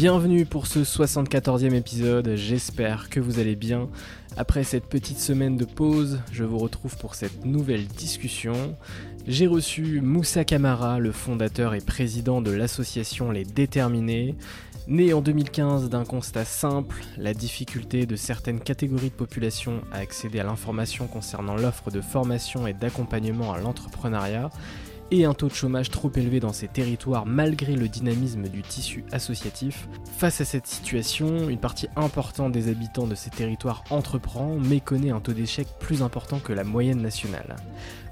Bienvenue pour ce 74e épisode, j'espère que vous allez bien. Après cette petite semaine de pause, je vous retrouve pour cette nouvelle discussion. J'ai reçu Moussa Kamara, le fondateur et président de l'association Les Déterminés. Né en 2015 d'un constat simple, la difficulté de certaines catégories de population à accéder à l'information concernant l'offre de formation et d'accompagnement à l'entrepreneuriat, et un taux de chômage trop élevé dans ces territoires malgré le dynamisme du tissu associatif. Face à cette situation, une partie importante des habitants de ces territoires entreprend mais connaît un taux d'échec plus important que la moyenne nationale.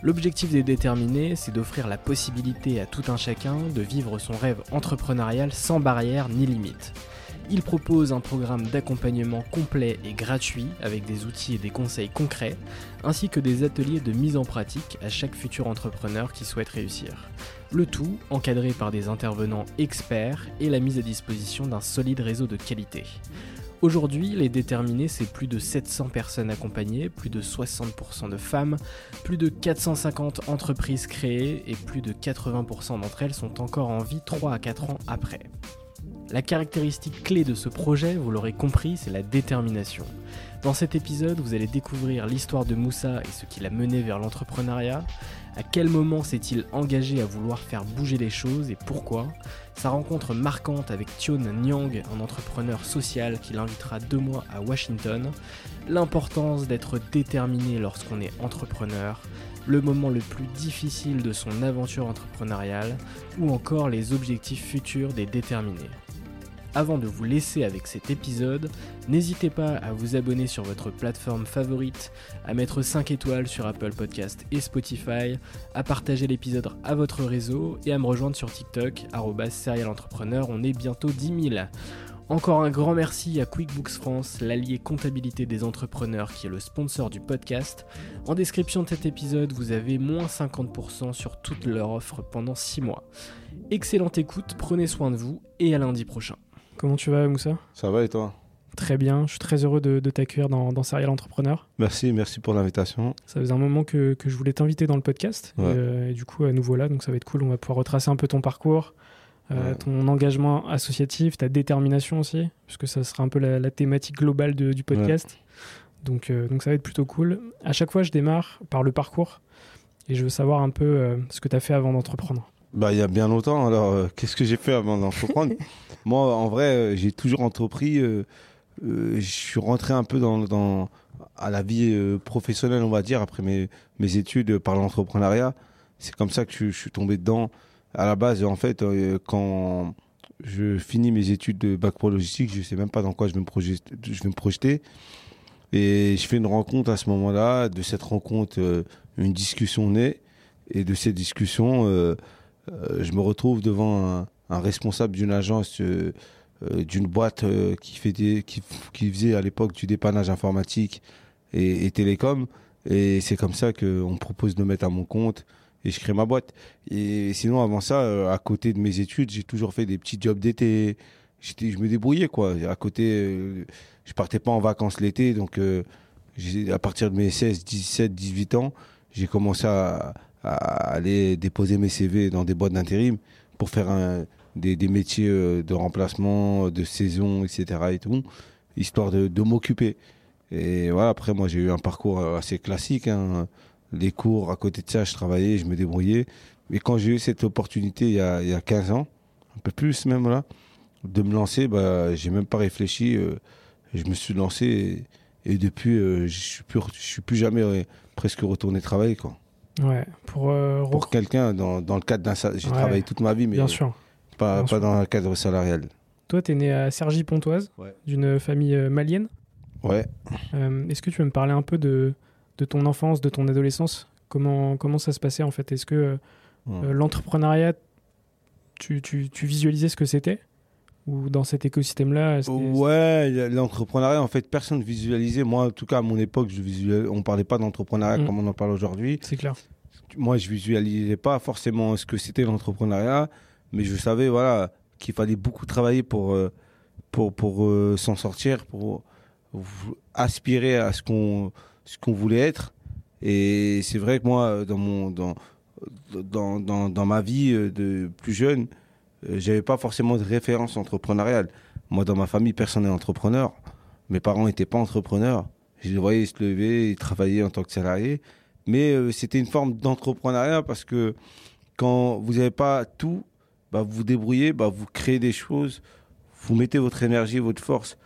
L'objectif des déterminés, c'est d'offrir la possibilité à tout un chacun de vivre son rêve entrepreneurial sans barrière ni limite. Il propose un programme d'accompagnement complet et gratuit avec des outils et des conseils concrets, ainsi que des ateliers de mise en pratique à chaque futur entrepreneur qui souhaite réussir. Le tout encadré par des intervenants experts et la mise à disposition d'un solide réseau de qualité. Aujourd'hui, les déterminés, c'est plus de 700 personnes accompagnées, plus de 60% de femmes, plus de 450 entreprises créées et plus de 80% d'entre elles sont encore en vie 3 à 4 ans après. La caractéristique clé de ce projet, vous l'aurez compris, c'est la détermination. Dans cet épisode, vous allez découvrir l'histoire de Moussa et ce qui l'a mené vers l'entrepreneuriat, à quel moment s'est-il engagé à vouloir faire bouger les choses et pourquoi, sa rencontre marquante avec Tion Nyang, un entrepreneur social qui l'invitera deux mois à Washington, l'importance d'être déterminé lorsqu'on est entrepreneur, le moment le plus difficile de son aventure entrepreneuriale. Ou encore les objectifs futurs des déterminés. Avant de vous laisser avec cet épisode, n'hésitez pas à vous abonner sur votre plateforme favorite, à mettre 5 étoiles sur Apple Podcast et Spotify, à partager l'épisode à votre réseau et à me rejoindre sur TikTok, serialentrepreneur, on est bientôt 10 000. Encore un grand merci à QuickBooks France, l'allié comptabilité des entrepreneurs qui est le sponsor du podcast. En description de cet épisode, vous avez moins 50% sur toute leur offre pendant 6 mois. Excellente écoute, prenez soin de vous et à lundi prochain. Comment tu vas, Moussa? Ça va et toi? Très bien, je suis très heureux de, t'accueillir dans, dans, Serial Entrepreneur. Merci, merci pour l'invitation. Ça faisait un moment que, que je voulais t'inviter dans le podcast. Euh, et, du coup, à nouveau là, donc ça va être cool. On va pouvoir retracer un peu ton parcours, euh, ton engagement associatif, ta détermination aussi, puisque ça sera un peu la, thématique globale du podcast. Donc, euh, donc ça va être plutôt cool. À chaque fois, je démarre par le parcours et je veux savoir un peu ce que tu as fait avant d'entreprendre. Bah, il y a bien longtemps. Alors, qu'est-ce que j'ai fait avant d'entreprendre Moi, en vrai, euh, j'ai toujours entrepris. Euh, euh, je suis rentré un peu dans, dans à la vie professionnelle, on va dire, après mes, mes études par l'entrepreneuriat. C'est comme ça que je, suis tombé dedans. À la base, en fait, quand je finis mes études de bac pro logistique, je sais même pas dans quoi je vais me projeter. Je vais me projeter. Et je fais une rencontre à ce moment-là. De cette rencontre, une discussion naît. Et de cette discussion, je me retrouve devant un, responsable d'une agence, euh, euh, d'une boîte euh, qui, faisait à l'époque du dépannage informatique et, et télécom. Et c'est comme ça qu'on me propose de mettre à mon compte et je crée ma boîte. Et sinon, avant ça, euh, à côté de mes études, j'ai toujours fait des petits jobs d'été. J'étais, je me débrouillais, quoi. À côté, euh, je partais pas en vacances l'été, donc euh, à partir de mes 16, 17, 18 ans, j'ai commencé à, à aller déposer mes CV dans des boîtes d'intérim pour faire des, métiers euh, de remplacement, de saison, etc. et tout, histoire de, m'occuper. Et voilà, après, moi, j'ai eu un parcours euh, assez classique. hein. Les cours, à côté de ça, je travaillais, je me débrouillais. Mais quand j'ai eu cette opportunité il y a, il y a 15 ans, un peu plus même là, de me lancer, bah, j'ai même pas réfléchi. euh, je me suis lancé et, et depuis, je suis suis plus jamais presque retourné travailler. Quoi. Ouais, pour, euh, Pour quelqu'un, dans, dans le cadre d'un. sa- J'ai Ouais. travaillé toute ma vie, mais bien sûr. pas, bien pas sûr. dans un cadre salarial. Toi, tu es né à Cergy-Pontoise, Ouais. d'une famille euh, malienne. Ouais. Euh, Est-ce que tu veux me parler un peu de, de ton enfance, de ton adolescence? Comment, comment ça se passait en fait? Est-ce que euh, Ouais. l'entrepreneuriat, tu, tu, tu visualisais ce que c'était? Ou dans cet écosystème-là Ouais, l'entrepreneuriat, en fait, personne ne visualisait. Moi, en tout cas, à mon époque, je on parlait pas d'entrepreneuriat Mm. comme on en parle aujourd'hui. C'est clair. Moi, je visualisais pas forcément ce que c'était l'entrepreneuriat, mais je savais, voilà, qu'il fallait beaucoup travailler pour, euh, pour, pour euh, s'en sortir, pour aspirer à ce qu'on qu'on voulait être. Et c'est vrai que moi, dans mon dans dans, dans, dans ma vie euh, de plus jeune, j'avais pas forcément de référence entrepreneuriale. Moi, dans ma famille, personne n'est entrepreneur. Mes parents n'étaient pas entrepreneurs. Je les voyais se lever travailler en tant que salarié. Mais euh, c'était une forme d'entrepreneuriat parce que quand vous n'avez pas tout, bah, vous vous débrouillez, bah, vous créez des choses, vous mettez votre énergie, votre force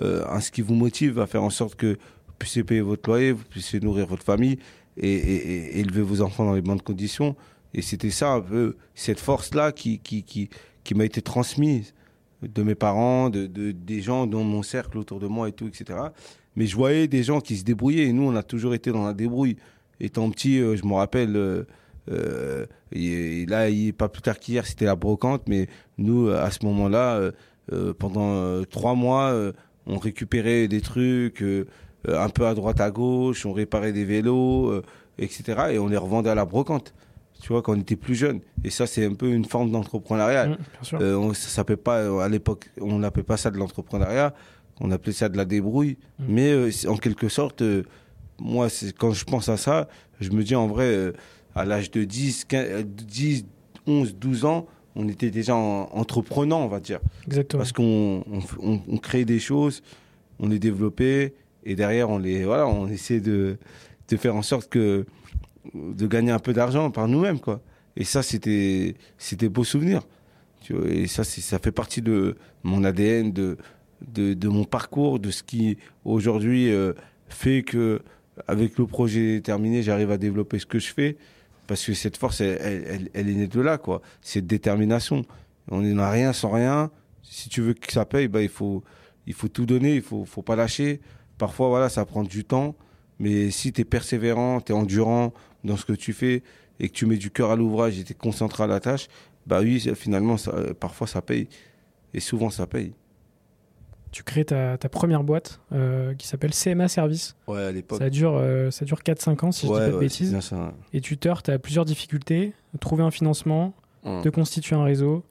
euh, ce qui vous motive à faire en sorte que vous puissiez payer votre loyer, vous puissiez nourrir votre famille et élever vos enfants dans les bonnes conditions. Et c'était ça cette force-là qui, m'a été transmise de mes parents, de, de, des gens dans mon cercle autour de moi et tout, etc. Mais je voyais des gens qui se débrouillaient et nous, on a toujours été dans la débrouille. Étant petit, euh, je me rappelle, euh, euh, et, là, il- pas plus tard qu'hier, c'était la brocante, mais nous, à ce moment-là, euh, euh, pendant euh, trois mois, euh, on récupérait des trucs euh, euh, un peu à droite à gauche, on réparait des vélos, euh, etc. Et on les revendait à la brocante. Tu vois, quand on était plus jeune. Et ça, c'est un peu une forme d'entrepreneuriat. Mmh. Euh, ça s'appelait pas euh, à l'époque, on n'appelait pas ça de l'entrepreneuriat, on appelait ça de la débrouille. Mm. Mais euh, en quelque sorte, euh, moi, quand je pense à ça, je me dis en vrai, à l'âge de 10, 15, euh, 10, 11, 12 ans, on était déjà en- entreprenant, on va dire. Exactement. Parce qu'on on, des choses, on les développait, et derrière, on les, voilà, on essaie de, de faire en sorte que de gagner un peu d'argent par nous-mêmes, quoi. Et ça, c'était, c'était beau souvenir. Tu vois, et ça, ça fait partie de mon ADN, de, de, mon parcours, de ce qui aujourd'hui euh, fait que, avec le projet terminé, j'arrive à développer ce que je fais. Parce que cette force, elle- elle est née de là, quoi. Cette détermination. On n'a rien sans rien. Si tu veux que ça paye, bah, il, faut, il faut tout donner, il faut, faut pas lâcher. Parfois, voilà, ça prend du temps. Mais si tu es persévérant, tu es endurant dans ce que tu fais et que tu mets du cœur à l'ouvrage et tu es concentré à la tâche, bah oui, finalement, ça, euh, parfois ça paye. Et souvent ça paye. Tu crées ta, ta première boîte euh, qui s'appelle CMA Service. Ouais, à l'époque. Ça dure, euh, ça dure 4-5 ans, si je dis pas de bêtises. bien ça. Et tu te heurtes à plusieurs difficultés, trouver un financement, Hum. de constituer un réseau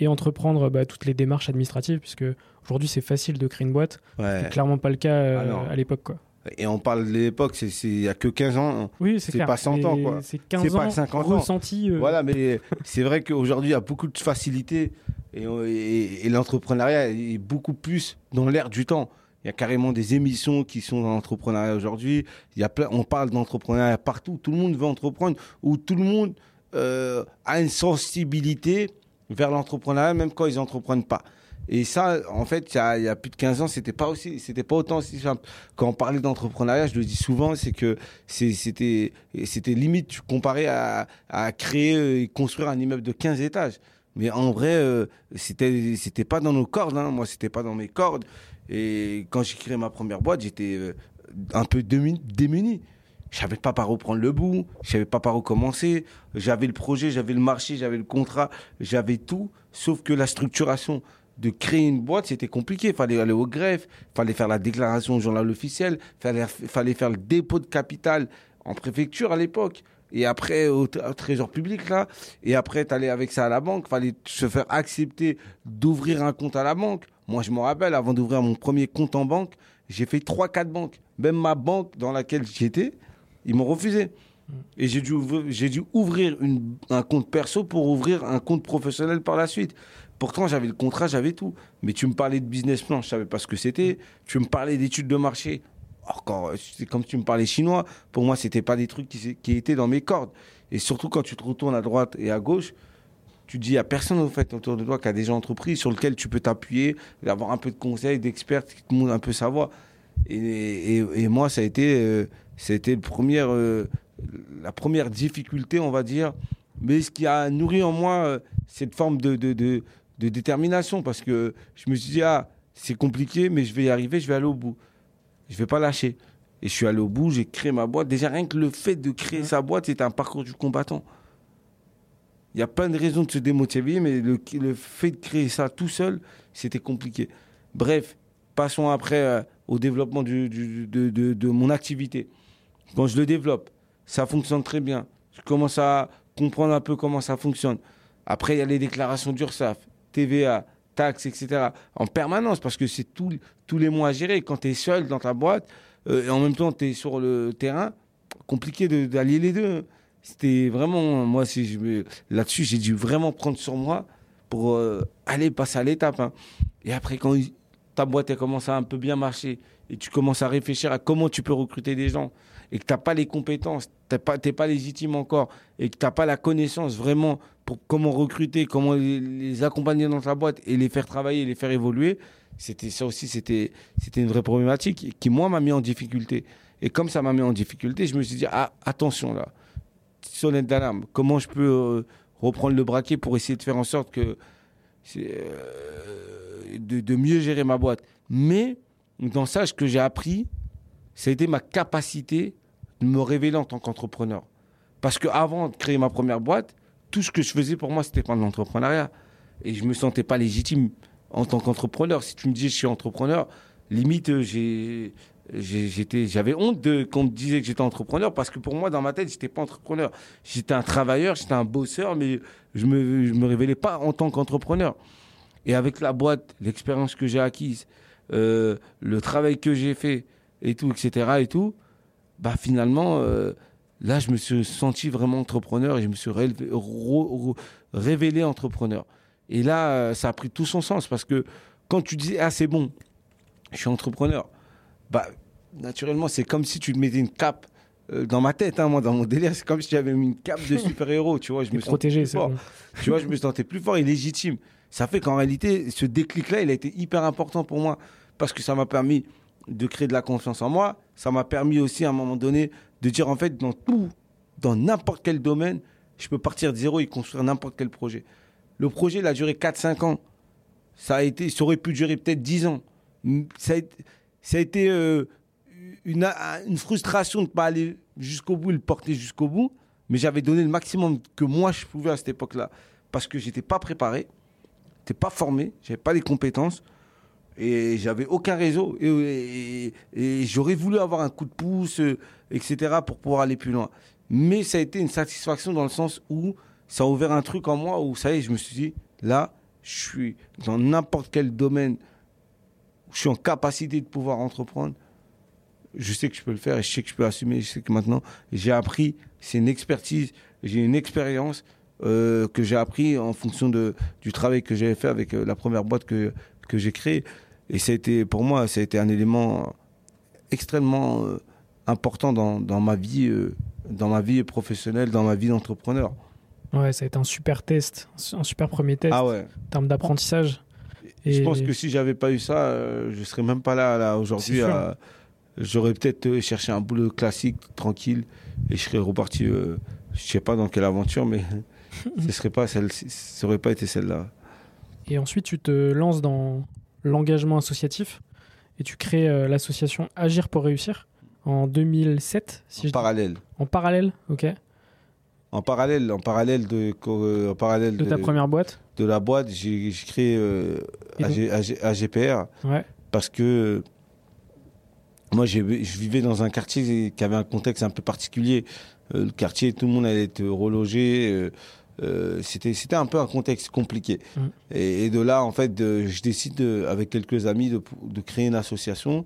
et entreprendre bah, toutes les démarches administratives, puisque aujourd'hui c'est facile de créer une boîte. Ouais. C'est clairement pas le cas euh, Ah à l'époque. quoi. Et on parle de l'époque, c'est il y a que 15 ans. Oui, c'est pas 100 ans, quoi. C'est 15 C'est pas ans 50 ans. ressenti. euh, Voilà, mais c'est vrai qu'aujourd'hui, il y a beaucoup de facilité et, on- et- et l'entrepreneuriat est beaucoup plus dans l'air du temps. Il y a carrément des émissions qui sont dans l'entrepreneuriat aujourd'hui. Il y a plein, on parle d'entrepreneuriat partout. Tout le monde veut entreprendre ou tout le monde euh, a une sensibilité vers l'entrepreneuriat, même quand ils n'entreprennent pas. Et ça, en fait, il y a, plus de 15 ans, c'était pas aussi, c'était pas autant aussi simple. Quand on parlait d'entrepreneuriat, je le dis souvent, c'est que c'était, limite comparé à, à créer et construire un immeuble de 15 étages. Mais en vrai, euh, c'était, c'était pas dans nos cordes. Hein. Moi, c'était pas dans mes cordes. Et quand j'ai créé ma première boîte, j'étais euh, un peu démuni. Je savais pas par où prendre le bout, je savais pas par où commencer. J'avais le projet, j'avais le marché, j'avais le contrat, j'avais tout, sauf que la structuration de créer une boîte, c'était compliqué. Il fallait aller au greffe, il fallait faire la déclaration au journal officiel, il fallait, fallait faire le dépôt de capital en préfecture à l'époque. Et après, au, trésor public, là. Et après, tu allais avec ça à la banque. fallait se faire accepter d'ouvrir un compte à la banque. Moi, je me rappelle, avant d'ouvrir mon premier compte en banque, j'ai fait 3-4 banques. Même ma banque dans laquelle j'étais, ils m'ont refusé. Et j'ai dû, j'ai dû ouvrir une, un compte perso pour ouvrir un compte professionnel par la suite. Pourtant, j'avais le contrat, j'avais tout. Mais tu me parlais de business plan, je savais pas ce que c'était. Tu me parlais d'études de marché. Encore, c'est comme tu me parlais chinois. Pour moi, c'était pas des trucs qui, qui, étaient dans mes cordes. Et surtout quand tu te retournes à droite et à gauche, tu dis à personne au fait autour de toi qui a déjà entrepris sur lequel tu peux t'appuyer, avoir un peu de conseils, d'experts qui te montrent un peu sa voix. Et, et, moi, ça a été, euh, le premier, euh, la première difficulté, on va dire. Mais ce qui a nourri en moi euh, cette forme de, de, de, de, détermination, parce que je me suis dit, ah, c'est compliqué, mais je vais y arriver, je vais aller au bout. Je vais pas lâcher. Et je suis allé au bout, j'ai créé ma boîte. Déjà, rien que le fait de créer sa boîte, c'est un parcours du combattant. Il y a plein de raisons de se démotiver, mais le, le fait de créer ça tout seul, c'était compliqué. Bref, passons après euh, au développement du, de, de, de, mon activité. Quand je le développe, ça fonctionne très bien. Je commence à comprendre un peu comment ça fonctionne. Après, il y a les déclarations d'URSAF, TVA, taxes, etc. En permanence, parce que c'est tous les mois à gérer. Quand tu es seul dans ta boîte, euh, et en même temps, tu es sur le terrain, compliqué d'allier les deux. C'était vraiment, moi, si là-dessus, j'ai dû vraiment prendre sur moi pour euh, aller passer à l'étape. Hein. Et après, quand ta boîte elle commence à un peu bien marcher et tu commences à réfléchir à comment tu peux recruter des gens et que tu n'as pas les compétences, tu n'es pas, pas légitime encore et que tu n'as pas la connaissance vraiment pour comment recruter, comment les, accompagner dans ta boîte et les faire travailler, les faire évoluer, c'était ça aussi, c'était une vraie problématique qui, moi, m'a mis en difficulté. Et comme ça m'a mis en difficulté, je me suis dit, ah, attention là, sonnette d'alarme, comment je peux euh, reprendre le braquet pour essayer de faire en sorte que euh, de, mieux gérer ma boîte? Mais dans ça, ce que j'ai appris, ça a été ma capacité de me révéler en tant qu'entrepreneur. Parce qu'avant de créer ma première boîte, tout ce que je faisais pour moi, c'était pas de l'entrepreneuriat. Et je me sentais pas légitime en tant qu'entrepreneur. Si tu me dis je suis entrepreneur, limite, j'étais, j'avais honte de qu'on me disait que j'étais entrepreneur parce que pour moi, dans ma tête, j'étais pas entrepreneur. J'étais un travailleur, j'étais un bosseur, mais je me, je me révélais pas en tant qu'entrepreneur. Et avec la boîte, l'expérience que j'ai acquise, euh, le travail que j'ai fait, et tout, etc. et tout, bah finalement, euh, là, je me suis senti vraiment entrepreneur et je me suis révélé entrepreneur. Et là, euh, ça a pris tout son sens parce que quand tu disais, ah, c'est bon, je suis entrepreneur, bah, naturellement, c'est comme si tu te mettais une cape euh, dans ma tête, hein, moi, dans mon délire, c'est comme si j'avais mis une cape de super-héros, tu vois. Je me protégé, c'est Tu vois, je me sentais plus fort et légitime. Ça fait qu'en réalité, ce déclic-là, il a été hyper important pour moi parce que ça m'a permis de créer de la confiance en moi. Ça m'a permis aussi à un moment donné de dire en fait dans tout, dans n'importe quel domaine, je peux partir de zéro et construire n'importe quel projet. Le projet, il a duré 4-5 ans. Ça, a été, ça aurait pu durer peut-être 10 ans. Ça a, été euh, une, frustration de ne pas aller jusqu'au bout le porter jusqu'au bout. Mais j'avais donné le maximum que moi je pouvais à cette époque-là. Parce que j'étais pas préparé, j'étais pas formé, j'avais pas les compétences et j'avais aucun réseau et, j'aurais voulu avoir un coup de pouce, euh, etc. pour pouvoir aller plus loin. Mais ça a été une satisfaction dans le sens où ça a ouvert un truc en moi où ça y est, je me suis dit, là, je suis dans n'importe quel domaine, je suis en capacité de pouvoir entreprendre. Je sais que je peux le faire et je sais que je peux assumer. Je sais que maintenant, j'ai appris, c'est une expertise, j'ai une expérience euh, que j'ai appris en fonction de, du travail que j'avais fait avec euh, la première boîte que, que j'ai créée. Et ça a été, pour moi, ça a été un élément extrêmement euh, important dans, dans, ma vie, euh, dans ma vie professionnelle, dans ma vie d'entrepreneur. Ouais, ça a été un super test, un super premier test ah ouais. en termes d'apprentissage. Et... Je pense que si j'avais pas eu ça, euh, je serais même pas là, là aujourd'hui. J'aurais peut-être cherché un boulot classique, tranquille, et je serais reparti. je sais pas dans quelle aventure, mais ce serait pas celle, ça aurait pas été celle-là. Et ensuite, tu te lances dans l'engagement associatif et tu crées euh, l'association Agir pour réussir en 2007, si en je parallèle. En parallèle, ok. En parallèle, en parallèle de, euh, en parallèle de, ta première boîte. De la boîte, j'ai créé euh, AG, AGPR ouais. parce que moi, je vivais dans un quartier qui avait un contexte un peu particulier. Le quartier, tout le monde allait être relogé. Euh, c'était c'était un peu un contexte compliqué. Mm. Et, de là, en fait, je décide avec quelques amis de, de, créer une association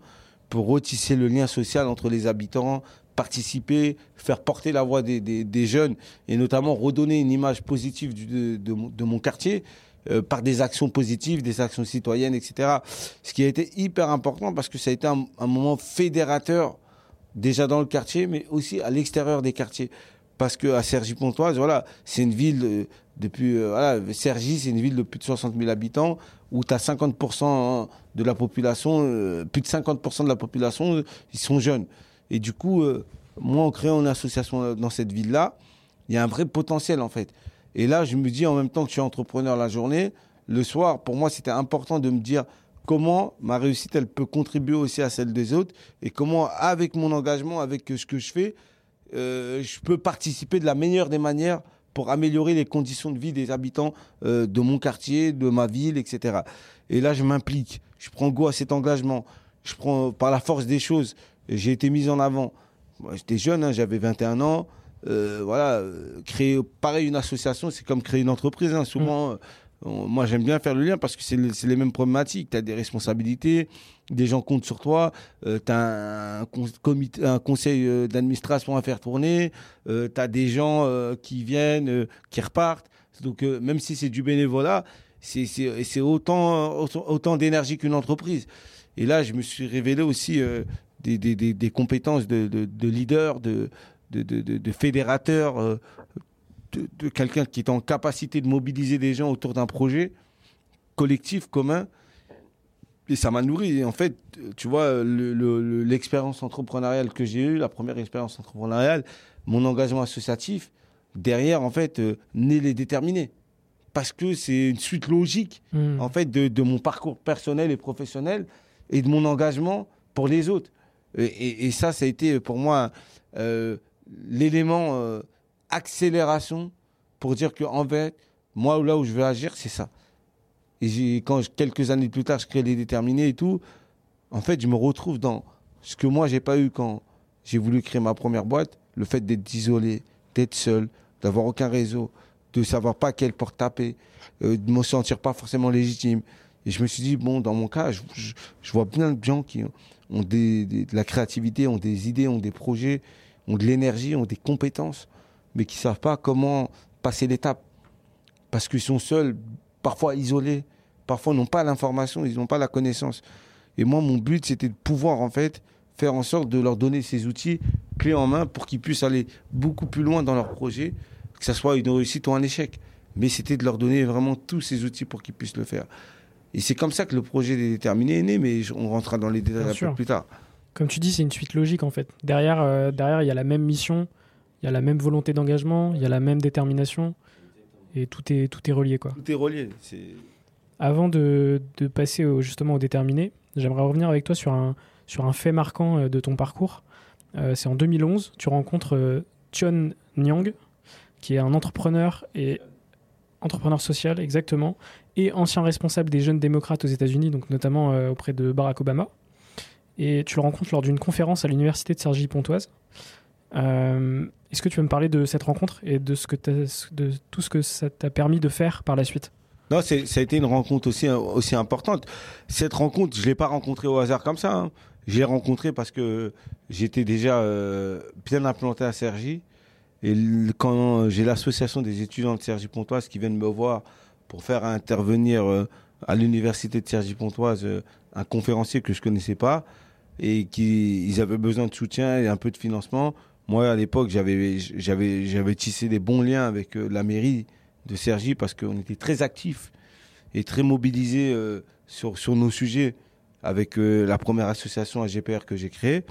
pour retisser le lien social entre les habitants, participer, faire porter la voix des, des, des jeunes et notamment redonner une image positive du, de, mon quartier. Euh, par des actions positives, des actions citoyennes, etc. Ce qui a été hyper important parce que ça a été un, un moment fédérateur déjà dans le quartier, mais aussi à l'extérieur des quartiers. Parce que à Cergy-Pontoise, voilà, c'est une ville euh, depuis euh, c'est une ville de plus de 60 000 habitants où tu as 50% de la population, plus de 50% de la population, ils sont jeunes. Et du coup, moi, en créant une association dans cette ville-là, il y a un vrai potentiel en fait. Et là, je me dis en même temps que je suis entrepreneur la journée, le soir, pour moi, c'était important de me dire comment ma réussite, elle peut contribuer aussi à celle des autres et comment, avec mon engagement, avec ce que je fais, euh, je peux participer de la meilleure des manières pour améliorer les conditions de vie des habitants euh, de mon quartier, de ma ville, etc. Et là, je m'implique, je prends goût à cet engagement, je prends par la force des choses, j'ai été mis en avant. J'étais jeune, hein, j'avais 21 ans, euh, voilà, créer pareil une association, c'est comme créer une entreprise. Hein. Souvent, mm. euh, moi j'aime bien faire le lien parce que c'est les mêmes problématiques. Tu as des responsabilités, des gens comptent sur toi, euh, tu as un, conseil euh, d'administration à faire tourner, euh, tu as des gens qui viennent, qui repartent. Donc même si c'est du bénévolat, c'est autant, d'énergie qu'une entreprise. Et là, je me suis révélé aussi des, compétences de, de, de leader, de, fédérateur, euh, de quelqu'un qui est en capacité de mobiliser des gens autour d'un projet collectif, commun. Et ça m'a nourri. Et en fait, tu vois, l'expérience le, entrepreneuriale que j'ai eue, la première expérience entrepreneuriale, mon engagement associatif, derrière, en fait, euh, né les déterminer. Parce que c'est une suite logique, mmh. en fait, de, de, mon parcours personnel et professionnel et de mon engagement pour les autres. Et, et, et ça, ça a été pour moi euh, l'élément euh, accélération pour dire que en fait, moi là où je veux agir, c'est ça. Et quand quelques années plus tard, je crée les déterminés et tout, en fait, je me retrouve dans ce que moi j'ai pas eu quand j'ai voulu créer ma première boîte, le fait d'être isolé, d'être seul, d'avoir aucun réseau, de savoir pas quelle porte taper, euh, de me sentir pas forcément légitime. Et je me suis dit bon, dans mon cas, je, vois plein de gens qui ont de la créativité, ont des idées, ont des projets, ont de l'énergie, ont des compétences, mais qui savent pas comment passer l'étape. Parce qu'ils sont seuls, parfois isolés, parfois n'ont pas l'information, ils n'ont pas la connaissance. Et moi, mon but, c'était de pouvoir, en fait, faire en sorte de leur donner ces outils clés en main pour qu'ils puissent aller beaucoup plus loin dans leur projet, que ce soit une réussite ou un échec. Mais c'était de leur donner vraiment tous ces outils pour qu'ils puissent le faire. Et c'est comme ça que le projet des déterminés est né, mais on rentrera dans les détails un peu plus tard. Comme tu dis, c'est une suite logique en fait. Derrière, euh, derrière, il y a la même mission, il y a la même volonté d'engagement, il y a la même détermination, et tout est tout est relié quoi. Tout est relié. Avant de, de passer au, justement au déterminé, j'aimerais revenir avec toi sur un sur un fait marquant euh, de ton parcours. Euh, c'est en 2011, tu rencontres Chun Nyang, qui est un entrepreneur et entrepreneur social exactement, et ancien responsable des jeunes démocrates aux États-Unis, donc notamment auprès de Barack Obama et tu le rencontres lors d'une conférence à l'université de Cergy-Pontoise. Euh, Est-ce que tu veux me parler de cette rencontre et de, tout ce que ça t'a permis de faire par la suite? Non, ça a été une rencontre aussi, importante. Cette rencontre, je ne l'ai pas rencontrée au hasard comme ça. Hein. Je l'ai rencontrée parce que j'étais déjà euh, bien implanté à Cergy. Et quand j'ai l'association des étudiants de Cergy-Pontoise qui viennent me voir pour faire intervenir euh, à l'université de Cergy-Pontoise euh, un conférencier que je connaissais pas, et qui ils avaient besoin de soutien et un peu de financement. Moi, à l'époque, j'avais j'avais j'avais tissé des bons liens avec euh, la mairie de Cergy parce qu'on était très actifs et très mobilisés euh, sur sur nos sujets avec euh, la première association AGPR que j'ai créée.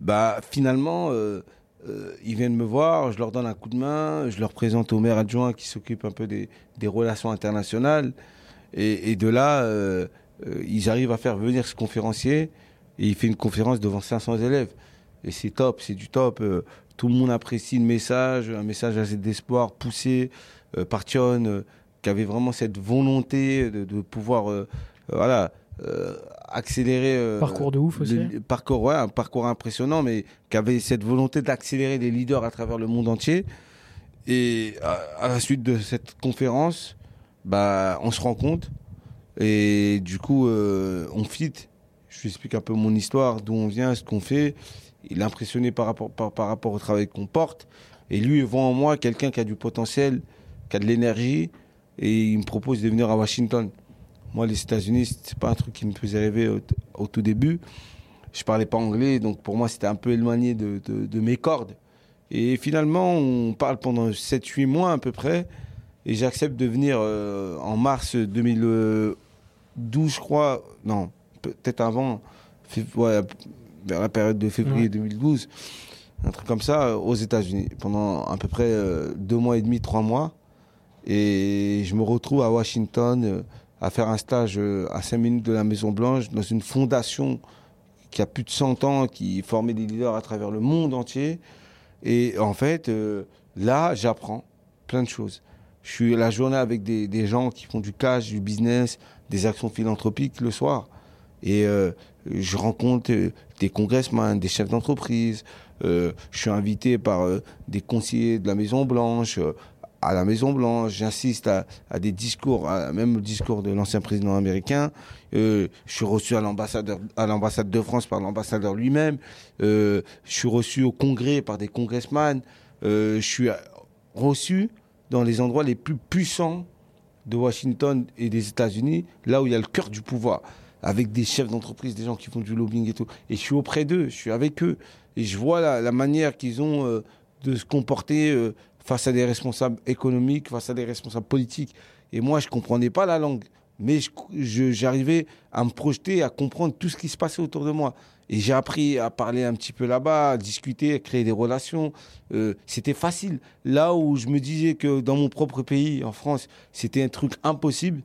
bah finalement ils viennent me voir, je leur donne un coup de main, je leur présente au maire adjoint qui s'occupe un peu des, des relations internationales. Et, et de là, ils arrivent à faire venir ce conférencier. Et il fait une conférence devant 500 élèves. Et c'est top, c'est du top. Euh, tout le monde apprécie le message, un message assez d'espoir poussé euh, par Tion, euh, qui avait vraiment cette volonté de, de pouvoir voilà, accélérer. Parcours de ouf aussi. le- parcours, ouais, un parcours impressionnant, mais qui avait cette volonté d'accélérer les leaders à travers le monde entier. Et à, à la suite de cette conférence, bah, on se rend compte. Et du coup, euh, on fit. Je lui explique un peu mon histoire, d'où on vient, ce qu'on fait. Il est impressionné par rapport, au travail qu'on porte. Et lui, il voit en moi quelqu'un qui a du potentiel, qui a de l'énergie. Et il me propose de venir à Washington. Moi, les États-Unis, c'est pas un truc qui me faisait rêver au, tout début. Je parlais pas anglais, donc pour moi, c'était un peu éloigné de, mes cordes. Et finalement, on parle pendant 7-8 mois à peu près. Et j'accepte de venir euh, en mars 2012, je crois. Non, peut-être avant. Ouais, vers la période de février Ouais. 2012. Un truc comme ça, euh, aux États-Unis. Pendant à peu près euh, deux mois et demi, trois mois. Et je me retrouve à Washington euh, à faire un stage euh, à 5 minutes de la Maison Blanche dans une fondation qui a plus de 100 ans, qui formait des leaders à travers le monde entier. Et en fait, là, j'apprends plein de choses. Je suis la journée avec des, des gens qui font du cash, du business, des actions philanthropiques le soir. Et euh, je rencontre euh, des congressmen, des chefs d'entreprise. Euh, je suis invité par des conseillers de la Maison Blanche. à la Maison Blanche, j'insiste à, des discours, même le discours de l'ancien président américain. Je suis reçu à l'ambassade de France par l'ambassadeur lui-même. Je suis reçu au Congrès par des congressmen. Je suis reçu dans les endroits les plus puissants de Washington et des États-Unis, là où il y a le cœur du pouvoir, avec des chefs d'entreprise, des gens qui font du lobbying et tout. Et je suis auprès d'eux, je suis avec eux, et je vois la, manière qu'ils ont euh, de se comporter euh, face à des responsables économiques, face à des responsables politiques. Et moi, je comprenais pas la langue, mais j'arrivais à me projeter, à comprendre tout ce qui se passait autour de moi. Et j'ai appris à parler un petit peu là-bas, à discuter, à créer des relations. Euh, c'était facile. Là où je me disais que dans mon propre pays, en France, c'était un truc impossible.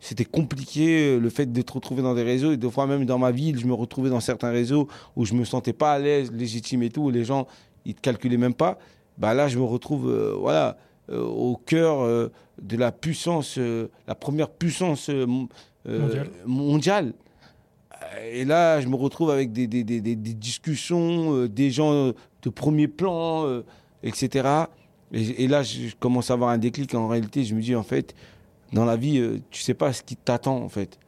C'était compliqué euh, le fait de te retrouver dans des réseaux et des fois même dans ma ville, je me retrouvais dans certains réseaux où je me sentais pas à l'aise, légitime et tout, où les gens ils te calculaient même pas. Bah là, je me retrouve euh, voilà euh, au cœur euh, de la puissance, la première puissance mon- Mondiale. mondiale. Et là, je me retrouve avec des, des, des, discussions, des gens de premier plan, etc. Et, et là, je, je commence à avoir un déclic. En réalité, je me dis, en fait, dans la vie, euh, tu sais pas ce qui t'attend, en fait.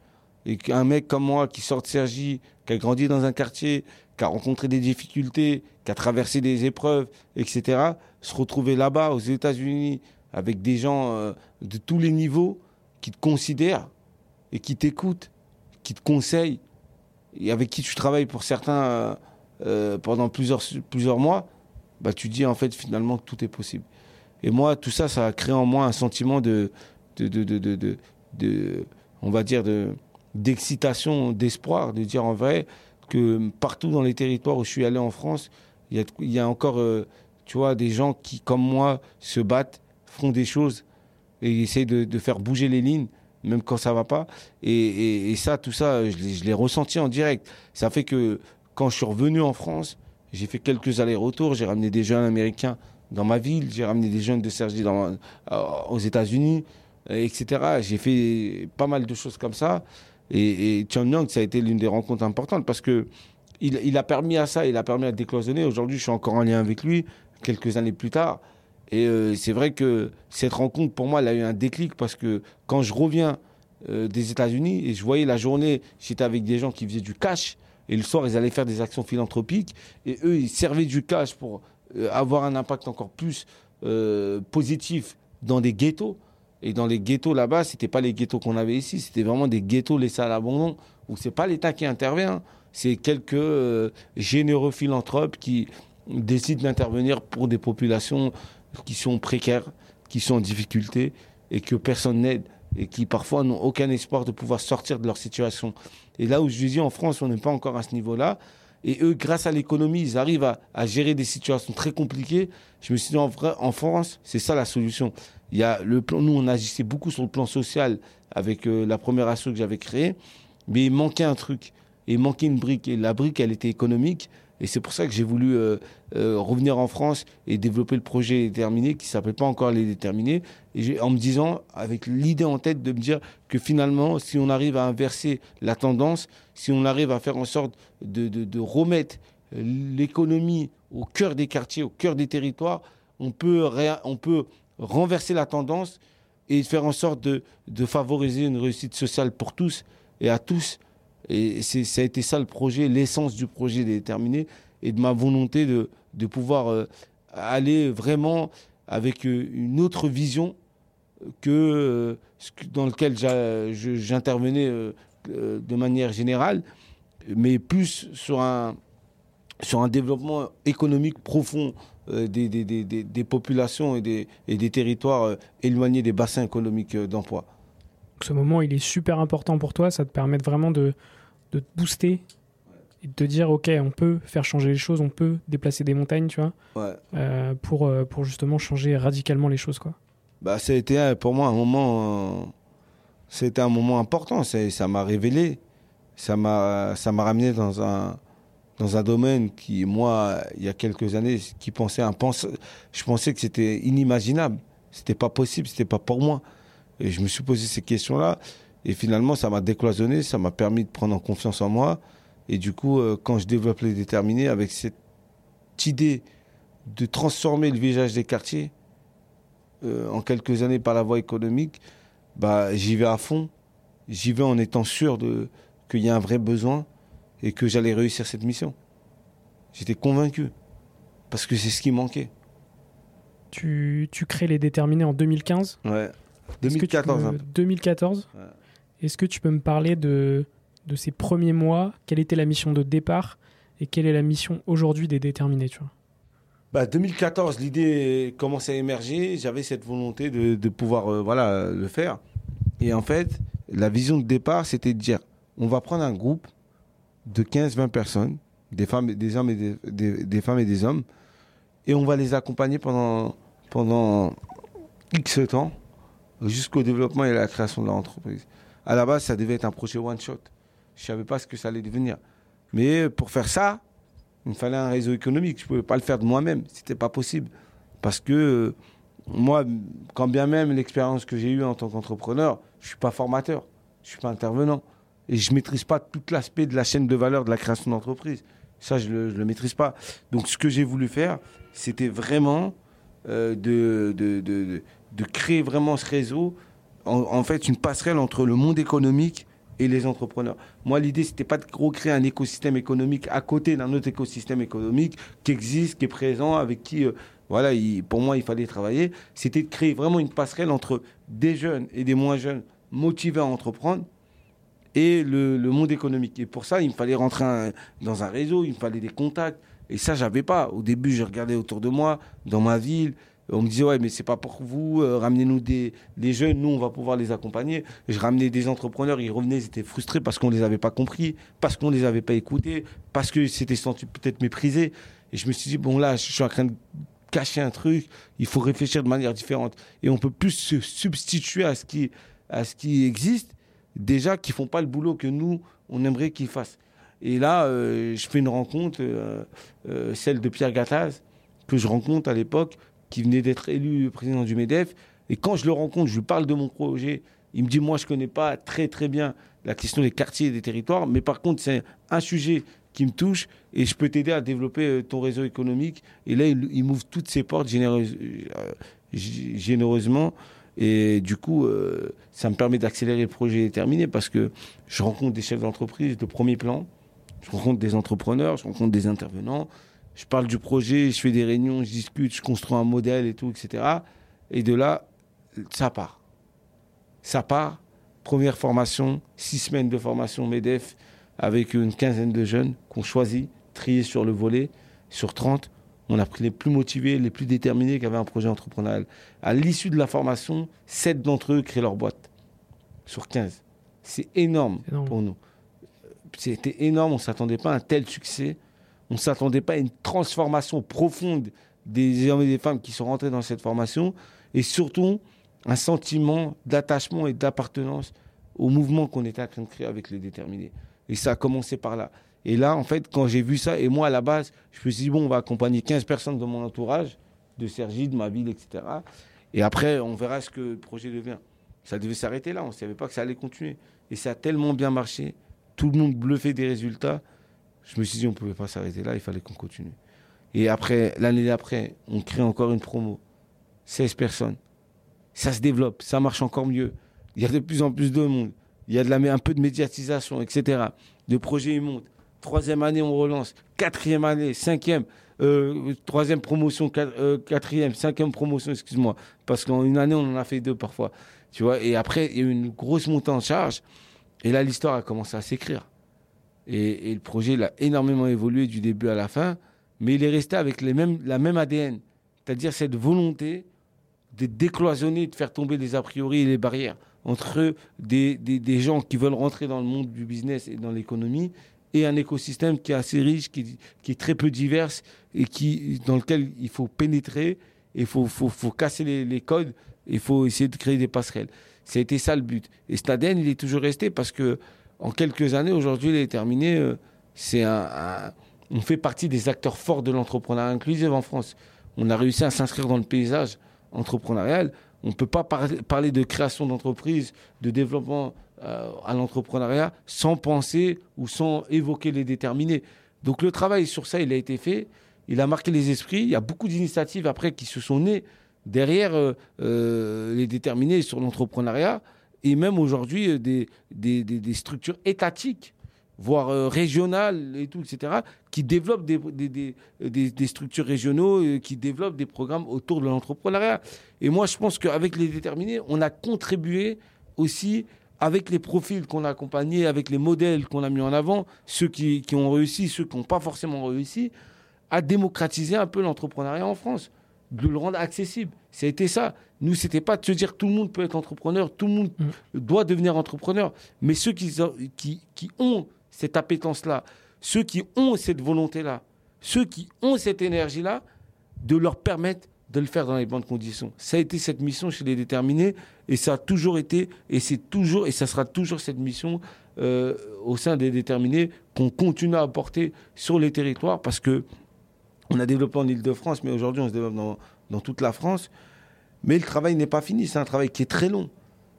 Et qu'un mec comme moi, qui sort de Sergi, qui a grandi dans un quartier, qui a rencontré des difficultés, qui a traversé des épreuves, etc., se retrouver là-bas, aux États-Unis, avec des gens euh, de tous les niveaux qui te considèrent et qui t'écoutent, qui te conseillent, et avec qui tu travailles pour certains euh, euh, pendant plusieurs, plusieurs mois, bah, tu dis en fait finalement que tout est possible. Et moi, tout ça, ça a créé en moi un sentiment de, de, de, de, de, on va dire, de, d'excitation, d'espoir, de dire en vrai que partout dans les territoires où je suis allé en France, il y a, y a encore, euh, tu vois, des gens qui, comme moi, se battent, font des choses et essayent de, faire bouger les lignes, même quand ça va pas. Et, et- ça, tout ça, je l'ai- ressenti en direct. Ça fait que quand je suis revenu en France, j'ai fait quelques allers-retours, j'ai ramené des jeunes américains dans ma ville, j'ai ramené des jeunes de Sergi dans, euh, aux États-Unis, etc. J'ai fait pas mal de choses comme ça. Et, et Tian Yang, ça a été l'une des rencontres importantes parce que il, a permis à ça, il a permis à décloisonner. Aujourd'hui, je suis encore en lien avec lui, quelques années plus tard. Et euh, c'est vrai que cette rencontre, pour moi, elle a eu un déclic parce que quand je reviens euh, des États-Unis et je voyais la journée, j'étais avec des gens qui faisaient du cash et le soir, ils allaient faire des actions philanthropiques et eux, ils servaient du cash pour euh, avoir un impact encore plus positif dans des ghettos. Et dans les ghettos là-bas, c'était pas les ghettos qu'on avait ici, c'était vraiment des ghettos laissés à l'abandon où c'est pas l'État qui intervient, c'est quelques euh, généreux philanthropes qui décident d'intervenir pour des populations qui sont précaires, qui sont en difficulté et que personne n'aide et qui parfois n'ont aucun espoir de pouvoir sortir de leur situation. Et là où je dis en France, on n'est pas encore à ce niveau-là. Et eux, grâce à l'économie, ils arrivent à, gérer des situations très compliquées. Je me suis dit, en France, c'est ça la solution. Il y a le plan, nous, on agissait beaucoup sur le plan social avec euh, la première asso que j'avais créée, mais il manquait un truc. Il manquait une brique. Et la brique, elle était économique. Et c'est pour ça que j'ai voulu euh, euh, revenir en France et développer le projet déterminé qui s'appelle pas encore les déterminés. En me disant, avec l'idée en tête de me dire que finalement, si on arrive à inverser la tendance, si on arrive à faire en sorte de, de remettre l'économie au cœur des quartiers, au cœur des territoires, on peut, on peut renverser la tendance et faire en sorte de, de favoriser une réussite sociale pour tous et à tous. Et ça a été ça le projet, l'essence du projet déterminé et de ma volonté de, de pouvoir euh, aller vraiment avec euh, une autre vision que euh, dans lequel j'intervenais de manière générale, mais plus sur un, sur un développement économique profond des, des, des, des, populations et des, et des territoires éloignés des bassins économiques d'emploi. Ce moment, il est super important pour toi, ça te permet vraiment de, de te booster et de te dire ok on peut faire changer les choses on peut déplacer des montagnes tu vois euh, pour, euh, pour justement changer radicalement les choses quoi. Bah ça a été euh, pour moi un moment c'était un moment important. Ça m'a révélé. Ça m'a ramené dans un dans un domaine qui moi il y a quelques années qui pensait je pensais que c'était inimaginable c'était pas possible c'était pas pour moi et je me suis posé ces questions là et finalement, ça m'a décloisonné, ça m'a permis de prendre en confiance en moi. Et du coup, euh, quand je développe les déterminés, avec cette idée de transformer le visage des quartiers euh, en quelques années par la voie économique, bah, j'y vais à fond. J'y vais en étant sûr qu'il y a un vrai besoin et que j'allais réussir cette mission. J'étais convaincu. Parce que c'est ce qui manquait. Tu, tu crées les déterminés en 2015 Ouais. 2014. 2014 ouais. Est-ce que tu peux me parler de, de ces premiers mois? Quelle était la mission de départ? Et quelle est la mission aujourd'hui des déterminés tu vois? Bah, 2014, l'idée commençait à émerger. J'avais cette volonté de, de pouvoir euh, voilà, le faire. Et en fait, la vision de départ, c'était de dire on va prendre un groupe de 15-20 personnes, des femmes, des hommes et des, femmes et des hommes, et on va les accompagner pendant, pendant X temps jusqu'au développement et à la création de l'entreprise à la base, ça devait être un projet one shot. Je savais pas ce que ça allait devenir. Mais pour faire ça, il me fallait un réseau économique. Je pouvais pas le faire de moi-même. C'était pas possible. Parce que euh, moi, quand bien même l'expérience que j'ai eue en tant qu'entrepreneur, je suis pas formateur. Je suis pas intervenant. Et je maîtrise pas tout l'aspect de la chaîne de valeur de la création d'entreprise. Ça, je le, le maîtrise pas. Donc, ce que j'ai voulu faire, c'était vraiment euh, de, de, de, de, créer vraiment ce réseau en, fait une passerelle entre le monde économique et les entrepreneurs. Moi, l'idée, c'était pas de recréer un écosystème économique à côté d'un autre écosystème économique qui existe, qui est présent, avec qui, euh, voilà, pour moi, il fallait travailler. C'était de créer vraiment une passerelle entre des jeunes et des moins jeunes motivés à entreprendre et le, monde économique. Et pour ça, il me fallait rentrer dans un réseau, il me fallait des contacts. Et ça, j'avais pas. Au début, je regardais autour de moi, dans ma ville, on me disait, ouais, mais c'est pas pour vous, euh, ramenez-nous des, jeunes, nous, on va pouvoir les accompagner. je ramenais des entrepreneurs, ils revenaient, ils étaient frustrés parce qu'on les avait pas compris, parce qu'on les avait pas écoutés, parce que c'était senti peut-être méprisés. Et je me suis dit, bon, là, je suis en train de cacher un truc, il faut réfléchir de manière différente. Et on peut plus se substituer à ce qui, à ce qui existe, déjà, qui font pas le boulot que nous, on aimerait qu'ils fassent. Et là, euh, je fais une rencontre, euh, celle de Pierre Gattaz, que je rencontre à l'époque, qui venait d'être élu président du MEDEF. Et quand je le rencontre, je lui parle de mon projet. Il me dit, moi, je ne connais pas très, très bien la question des quartiers et des territoires, mais par contre, c'est un sujet qui me touche et je peux t'aider à développer euh, ton réseau économique. Et là, il, m'ouvre toutes ses portes généreuse, euh, généreusement. Et du coup, euh, ça me permet d'accélérer le projet terminé parce que je rencontre des chefs d'entreprise de premier plan, je rencontre des entrepreneurs, je rencontre des intervenants, je parle du projet, je fais des réunions, je discute, je construis un modèle et tout, etc. Et de là, ça part. Ça part. Première formation, six semaines de formation MEDEF avec une quinzaine de jeunes qu'on choisit, triés sur le volet. Sur 30, on a pris les plus motivés, les plus déterminés qui avaient un projet entrepreneurial. À l'issue de la formation, 7 d'entre eux créent leur boîte. Sur 15. C'est énorme, énorme, pour nous. C'était énorme, on ne s'attendait pas à un tel succès. On ne s'attendait pas à une transformation profonde des hommes et des femmes qui sont rentrés dans cette formation, et surtout un sentiment d'attachement et d'appartenance au mouvement qu'on était en train de créer avec les déterminés. Et ça a commencé par là. Et là, en fait, quand j'ai vu ça, et moi, à la base, je me suis dit, bon, on va accompagner 15 personnes dans mon entourage, de Sergi, de ma ville, etc. Et après, on verra ce que le projet devient. Ça devait s'arrêter là, on ne savait pas que ça allait continuer. Et ça a tellement bien marché, tout le monde bluffait des résultats. Je me suis dit, on ne pouvait pas s'arrêter là, il fallait qu'on continue. Et après, l'année d'après, on crée encore une promo. 16 personnes. Ça se développe, ça marche encore mieux. Il y a de plus en plus de monde. Il y a de la, un peu de médiatisation, etc. Le projet, il monte. Troisième année, on relance. Quatrième année, cinquième, euh, troisième promotion, euh, quatrième, cinquième promotion, excuse-moi. Parce qu'en une année, on en a fait deux parfois. Tu vois, et après, il y a eu une grosse montée en charge. Et là, l'histoire a commencé à s'écrire. Et, le projet, il a énormément évolué du début à la fin. Mais il est resté avec la même ADN. C'est-à-dire cette volonté de décloisonner, de faire tomber les a priori et les barrières entre des, des gens qui veulent rentrer dans le monde du business et dans l'économie et un écosystème qui est assez riche, qui, qui, est très peu divers et qui, dans lequel il faut pénétrer, il faut, faut, faut, casser les, codes, il faut essayer de créer des passerelles. Été ça le but. Et Staden, il est toujours resté parce que en quelques années, aujourd'hui, il est terminé. Euh, c'est un, on fait partie des acteurs forts de l'entrepreneuriat inclusif en France. On a réussi à s'inscrire dans le paysage entrepreneurial. On ne peut pas parler de création d'entreprise, de développement euh, à l'entrepreneuriat sans penser ou sans évoquer les déterminés. Donc le travail sur ça, il a été fait, il a marqué les esprits. Il y a beaucoup d'initiatives après qui se sont nées derrière euh, euh, les déterminés sur l'entrepreneuriat et même aujourd'hui des, des, des, structures étatiques voire régionales et tout, etc., qui développent des, structures régionaux, qui développent des programmes autour de l'entrepreneuriat. Et moi, je pense qu'avec les déterminés, on a contribué aussi avec les profils qu'on a accompagnés, avec les modèles qu'on a mis en avant, ceux qui, ont réussi, ceux qui n'ont pas forcément réussi, à démocratiser un peu l'entrepreneuriat en France, de le rendre accessible. Ça a été ça. Nous, c'était pas de se dire tout le monde peut être entrepreneur, tout le monde mm. doit devenir entrepreneur, mais ceux qui, qui, qui ont cette appétence-là, ceux qui ont cette volonté-là, ceux qui ont cette énergie-là, de leur permettre de le faire dans les bonnes conditions. Ça a été cette mission chez les déterminés et ça a toujours été et c'est toujours et ça sera toujours cette mission euh, au sein des déterminés qu'on continue à apporter sur les territoires parce que on a développé en Ile-de-France, mais aujourd'hui on se développe dans, dans, toute la France. Mais le travail n'est pas fini, c'est un travail qui est très long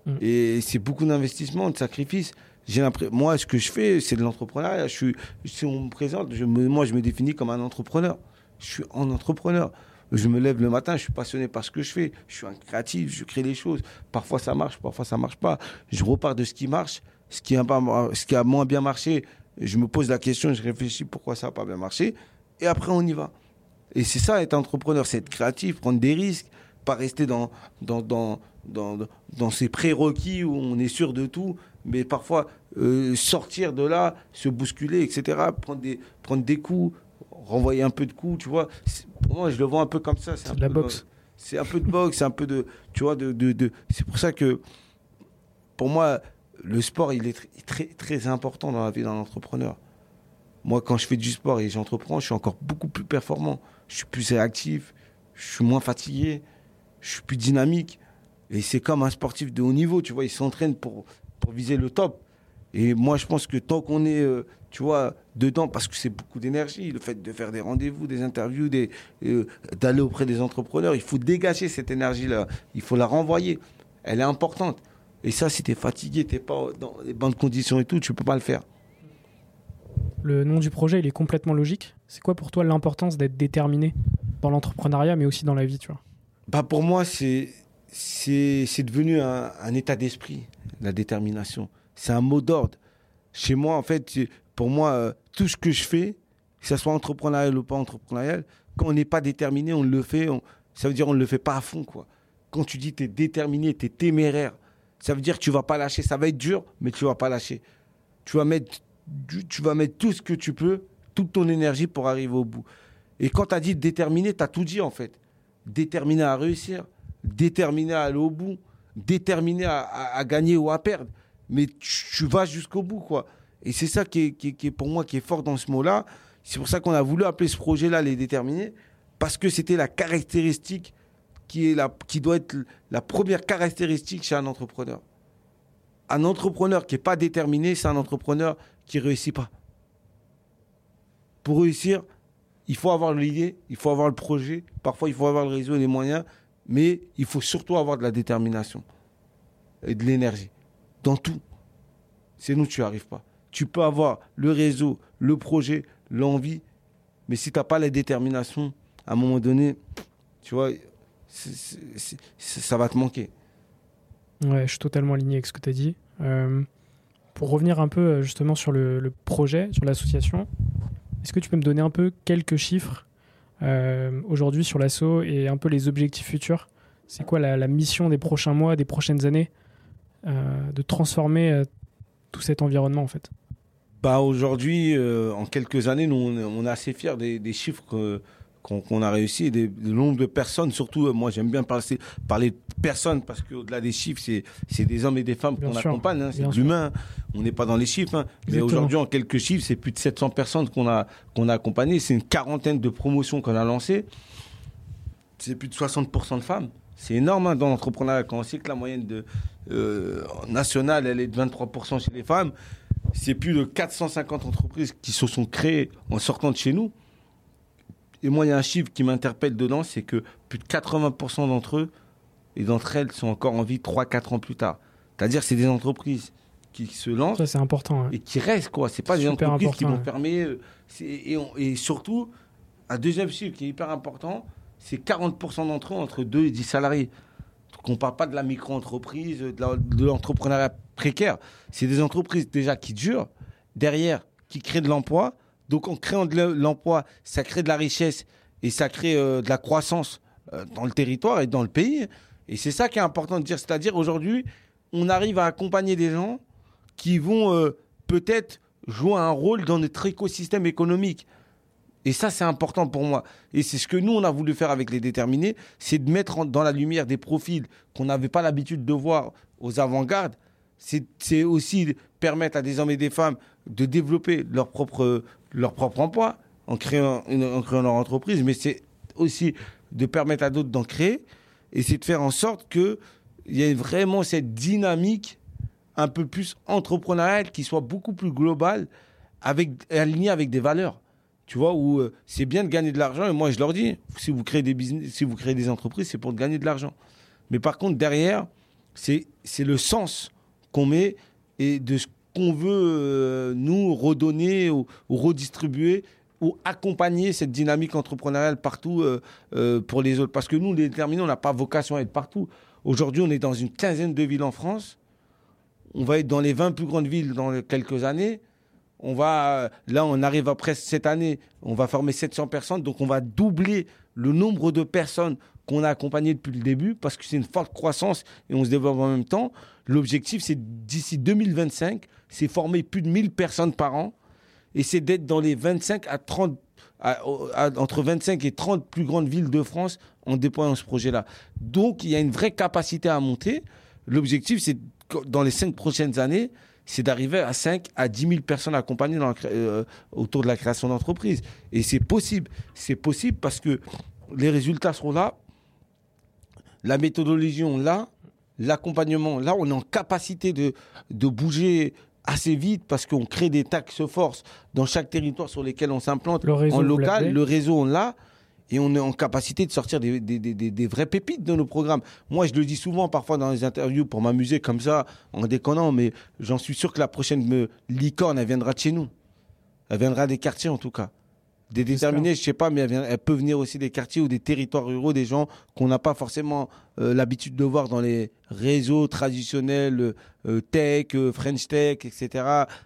mm. et c'est beaucoup d'investissement, de sacrifices. J'ai moi, ce que je fais, c'est de l'entrepreneuriat. Je suis, si on me présente, je moi, je me définis comme un entrepreneur. Je suis un entrepreneur. Je me lève le matin, je suis passionné par ce que je fais. Je suis un créatif, je crée des choses. Parfois ça marche, parfois ça marche pas. Je repars de ce qui marche. Ce qui a, ce qui a moins bien marché, je me pose la question, je réfléchis pourquoi ça n'a pas bien marché? Et après, on y va. Et c'est ça, être entrepreneur, c'est être créatif, prendre des risques, pas rester dans, dans, dans, dans, dans ces prérequis où on est sûr de tout, mais parfois euh, sortir de là, se bousculer, etc., prendre des, prendre des coups, renvoyer un peu de coups, tu vois. Pour moi, je le vois un peu comme ça. C'est de la boxe. C'est un peu de boxe, c'est un peu de, tu vois, de, de, de c'est pour ça que, pour moi, le sport, il est très, très important dans la vie d'un entrepreneur. Moi, quand je fais du sport et j'entreprends, je suis encore beaucoup plus performant. Je suis plus réactif, je suis moins fatigué, je suis plus dynamique. Et c'est comme un sportif de haut niveau, tu vois, il s'entraîne pour, pour viser le top. Et moi, je pense que tant qu'on est, euh, tu vois, dedans, parce que c'est beaucoup d'énergie, le fait de faire des rendez-vous, des interviews, des, euh, d'aller auprès des entrepreneurs, il faut dégager cette énergie-là, il faut la renvoyer. Elle est importante. Et ça, si tu es fatigué, tu n'es pas dans les bonnes conditions et tout, tu peux pas le faire. Le nom du projet, il est complètement logique. C'est quoi pour toi l'importance d'être déterminé dans l'entrepreneuriat, mais aussi dans la vie, tu vois? Bah Pour moi, c'est, c'est, c'est devenu un, un état d'esprit, la détermination c'est un mot d'ordre. Chez moi, en fait, pour moi, euh, tout ce que je fais, que ce soit entrepreneurial ou pas entrepreneurial, quand on n'est pas déterminé, on le fait, ça veut dire on ne le fait pas à fond. quoi. Quand tu dis tu es déterminé, tu es téméraire, ça veut dire que tu vas pas lâcher. Ça va être dur, mais tu vas pas lâcher. Tu vas mettre, tu vas mettre tout ce que tu peux, toute ton énergie pour arriver au bout. Et quand tu as dit déterminé, tu as tout dit en fait. Déterminé à réussir, déterminé à aller au bout, déterminé à gagner ou à perdre mais tu, vas jusqu'au bout, quoi. Et c'est ça qui est, pour moi qui est fort dans ce mot-là. C'est pour ça qu'on a voulu appeler ce projet-là les déterminés, parce que c'était la caractéristique qui, est la, qui doit être la première caractéristique chez un entrepreneur. Un entrepreneur qui n'est pas déterminé, c'est un entrepreneur qui ne réussit pas. Pour réussir, il faut avoir l'idée, il faut avoir le projet, parfois il faut avoir le réseau et les moyens, mais il faut surtout avoir de la détermination et de l'énergie. Dans tout. C'est nous, tu n'y arrives pas. Tu peux avoir le réseau, le projet, l'envie, mais si tu n'as pas la détermination, à un moment donné, tu vois, ça va te manquer. Ouais, je suis totalement aligné avec ce que tu as dit. Euh, pour revenir un peu euh, justement sur le, projet, sur l'association, est-ce que tu peux me donner un peu quelques chiffres euh, aujourd'hui sur l'assaut et un peu les objectifs futurs? C'est quoi la, mission des prochains mois, des prochaines années de transformer tout cet environnement en fait? Bah aujourd'hui, en quelques années, nous on est assez fiers des, des chiffres que, qu'on a réussi, des, le nombre de personnes, surtout, euh, moi j'aime bien parler, parler de personnes parce qu'au-delà des chiffres, c'est des hommes et des femmes qu'on accompagne, hein, c'est de l'humain, on n'est pas dans les chiffres. Hein. Mais aujourd'hui, en quelques chiffres, c'est plus de 700 personnes qu'on a, qu'on a accompagnées, c'est une quarantaine de promotions qu'on a lancées, c'est plus de 60% de femmes. C'est énorme hein, dans l'entrepreneuriat. Quand on sait que la moyenne de, euh, nationale, elle est de 23% chez les femmes, c'est plus de 450 entreprises qui se sont créées en sortant de chez nous. Et moi, il y a un chiffre qui m'interpelle dedans, c'est que plus de 80% d'entre eux et d'entre elles sont encore en vie 3-4 ans plus tard. C'est-à-dire, c'est des entreprises qui se lancent. Ça, c'est important. Et qui restent, quoi. C'est pas des entreprises qui vont fermer. Euh, et, et, surtout, un deuxième chiffre qui est hyper important, c'est 40% d'entre eux entre 2 et 10 salariés. Donc, on ne parle pas de la micro-entreprise, de l'entrepreneuriat C'est des entreprises déjà qui durent, derrière, qui créent de l'emploi donc en créant de l'emploi, ça crée de la richesse et ça crée euh, de la croissance euh, dans le territoire et dans le pays. Et c'est ça qui est important de dire. C'est-à-dire aujourd'hui, on arrive à accompagner des gens qui vont euh, peut-être jouer un rôle dans notre écosystème économique. Et ça, c'est important pour moi. Et c'est ce que nous, on a voulu faire avec les déterminés, c'est de mettre dans la lumière des profils qu'on n'avait pas l'habitude de voir aux avant-gardes. C'est aussi permettre à des hommes et des femmes de développer leur propre leur propre emploi en créant, en créant leur entreprise, mais c'est aussi de permettre à d'autres d'en créer et c'est de faire en sorte qu'il y ait vraiment cette dynamique un peu plus entrepreneuriale qui soit beaucoup plus globale, avec, alignée avec des valeurs. Tu vois, où euh, c'est bien de gagner de l'argent, et moi je leur dis, si vous créez des business, si vous créez des entreprises, c'est pour gagner de l'argent. Mais par contre, derrière, c'est le sens qu'on met et de ce qu'on veut euh, nous redonner ou, redistribuer ou accompagner cette dynamique entrepreneuriale partout euh, euh, pour les autres. Parce que nous, les déterminés, on n'a pas vocation à être partout. Aujourd'hui, on est dans une quinzaine de villes en France. On va être dans les 20 plus grandes villes dans quelques années. On va, là, on arrive après cette année, on va former 700 personnes. Donc, on va doubler le nombre de personnes qu'on a accompagnées depuis le début parce que c'est une forte croissance et on se développe en même temps. L'objectif, c'est d'ici 2025, c'est former plus de 1000 personnes par an et c'est d'être dans les 25 à 30, entre 25 et 30 plus grandes villes de France en déployant ce projet-là. Donc, il y a une vraie capacité à monter. L'objectif, c'est dans les cinq prochaines années, c'est d'arriver à 5 à 10 000 personnes accompagnées euh, autour de la création d'entreprises. Et c'est possible. C'est possible parce que les résultats seront là, la méthodologie, on l'a, l'accompagnement, là, on est en capacité de, de bouger assez vite parce qu'on crée des taxes force dans chaque territoire sur lesquels on s'implante en local. Le réseau, on l'a. Et on est en capacité de sortir des, des, des, des, vrais pépites de nos programmes. Moi, je le dis souvent, parfois dans les interviews, pour m'amuser comme ça, en déconnant, mais j'en suis sûr que la prochaine licorne, elle viendra de chez nous. Elle viendra des quartiers, en tout cas. Des déterminés, je sais pas, mais elle, peut venir aussi des quartiers ou des territoires ruraux, des gens qu'on n'a pas forcément euh, l'habitude de voir dans les réseaux traditionnels, euh, tech, euh, French tech, etc.,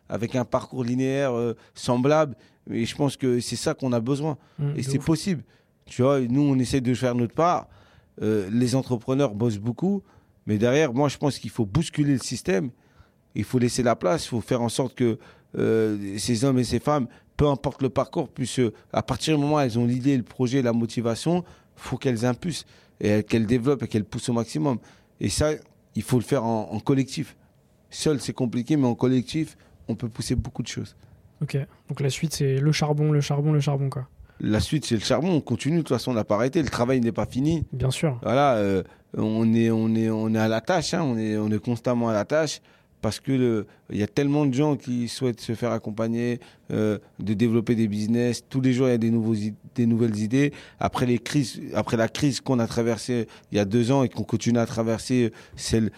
avec un parcours linéaire semblable. Et je pense que c'est ça qu'on a besoin. Mmh, et c'est possible. Tu vois, nous, on essaie de faire notre part. les entrepreneurs bossent beaucoup. Mais derrière, moi, je pense qu'il faut bousculer le système. Il faut laisser la place. Il faut faire en sorte que ces hommes et ces femmes peu importe le parcours, puisque à partir du moment où elles ont l'idée, le projet, la motivation, faut qu'elles impulsent et qu'elles développent et qu'elles poussent au maximum. Et ça, il faut le faire en, collectif. Seul, c'est compliqué, mais en collectif, on peut pousser beaucoup de choses. Ok, donc la suite, c'est le charbon, le charbon, le charbon, quoi. La suite, c'est le charbon. On continue. De toute façon, on n'a pas arrêté. Le travail n'est pas fini. Bien sûr. Voilà, euh, on est, on est, on est à la tâche. Hein. On est, on est constamment à la tâche parce que il y a tellement de gens qui souhaitent se faire accompagner, euh, de développer des business. Tous les jours, il y a des, nouvelles idées. Après la crise qu'on a traversée il y a deux ans et qu'on continue à traverser, celle,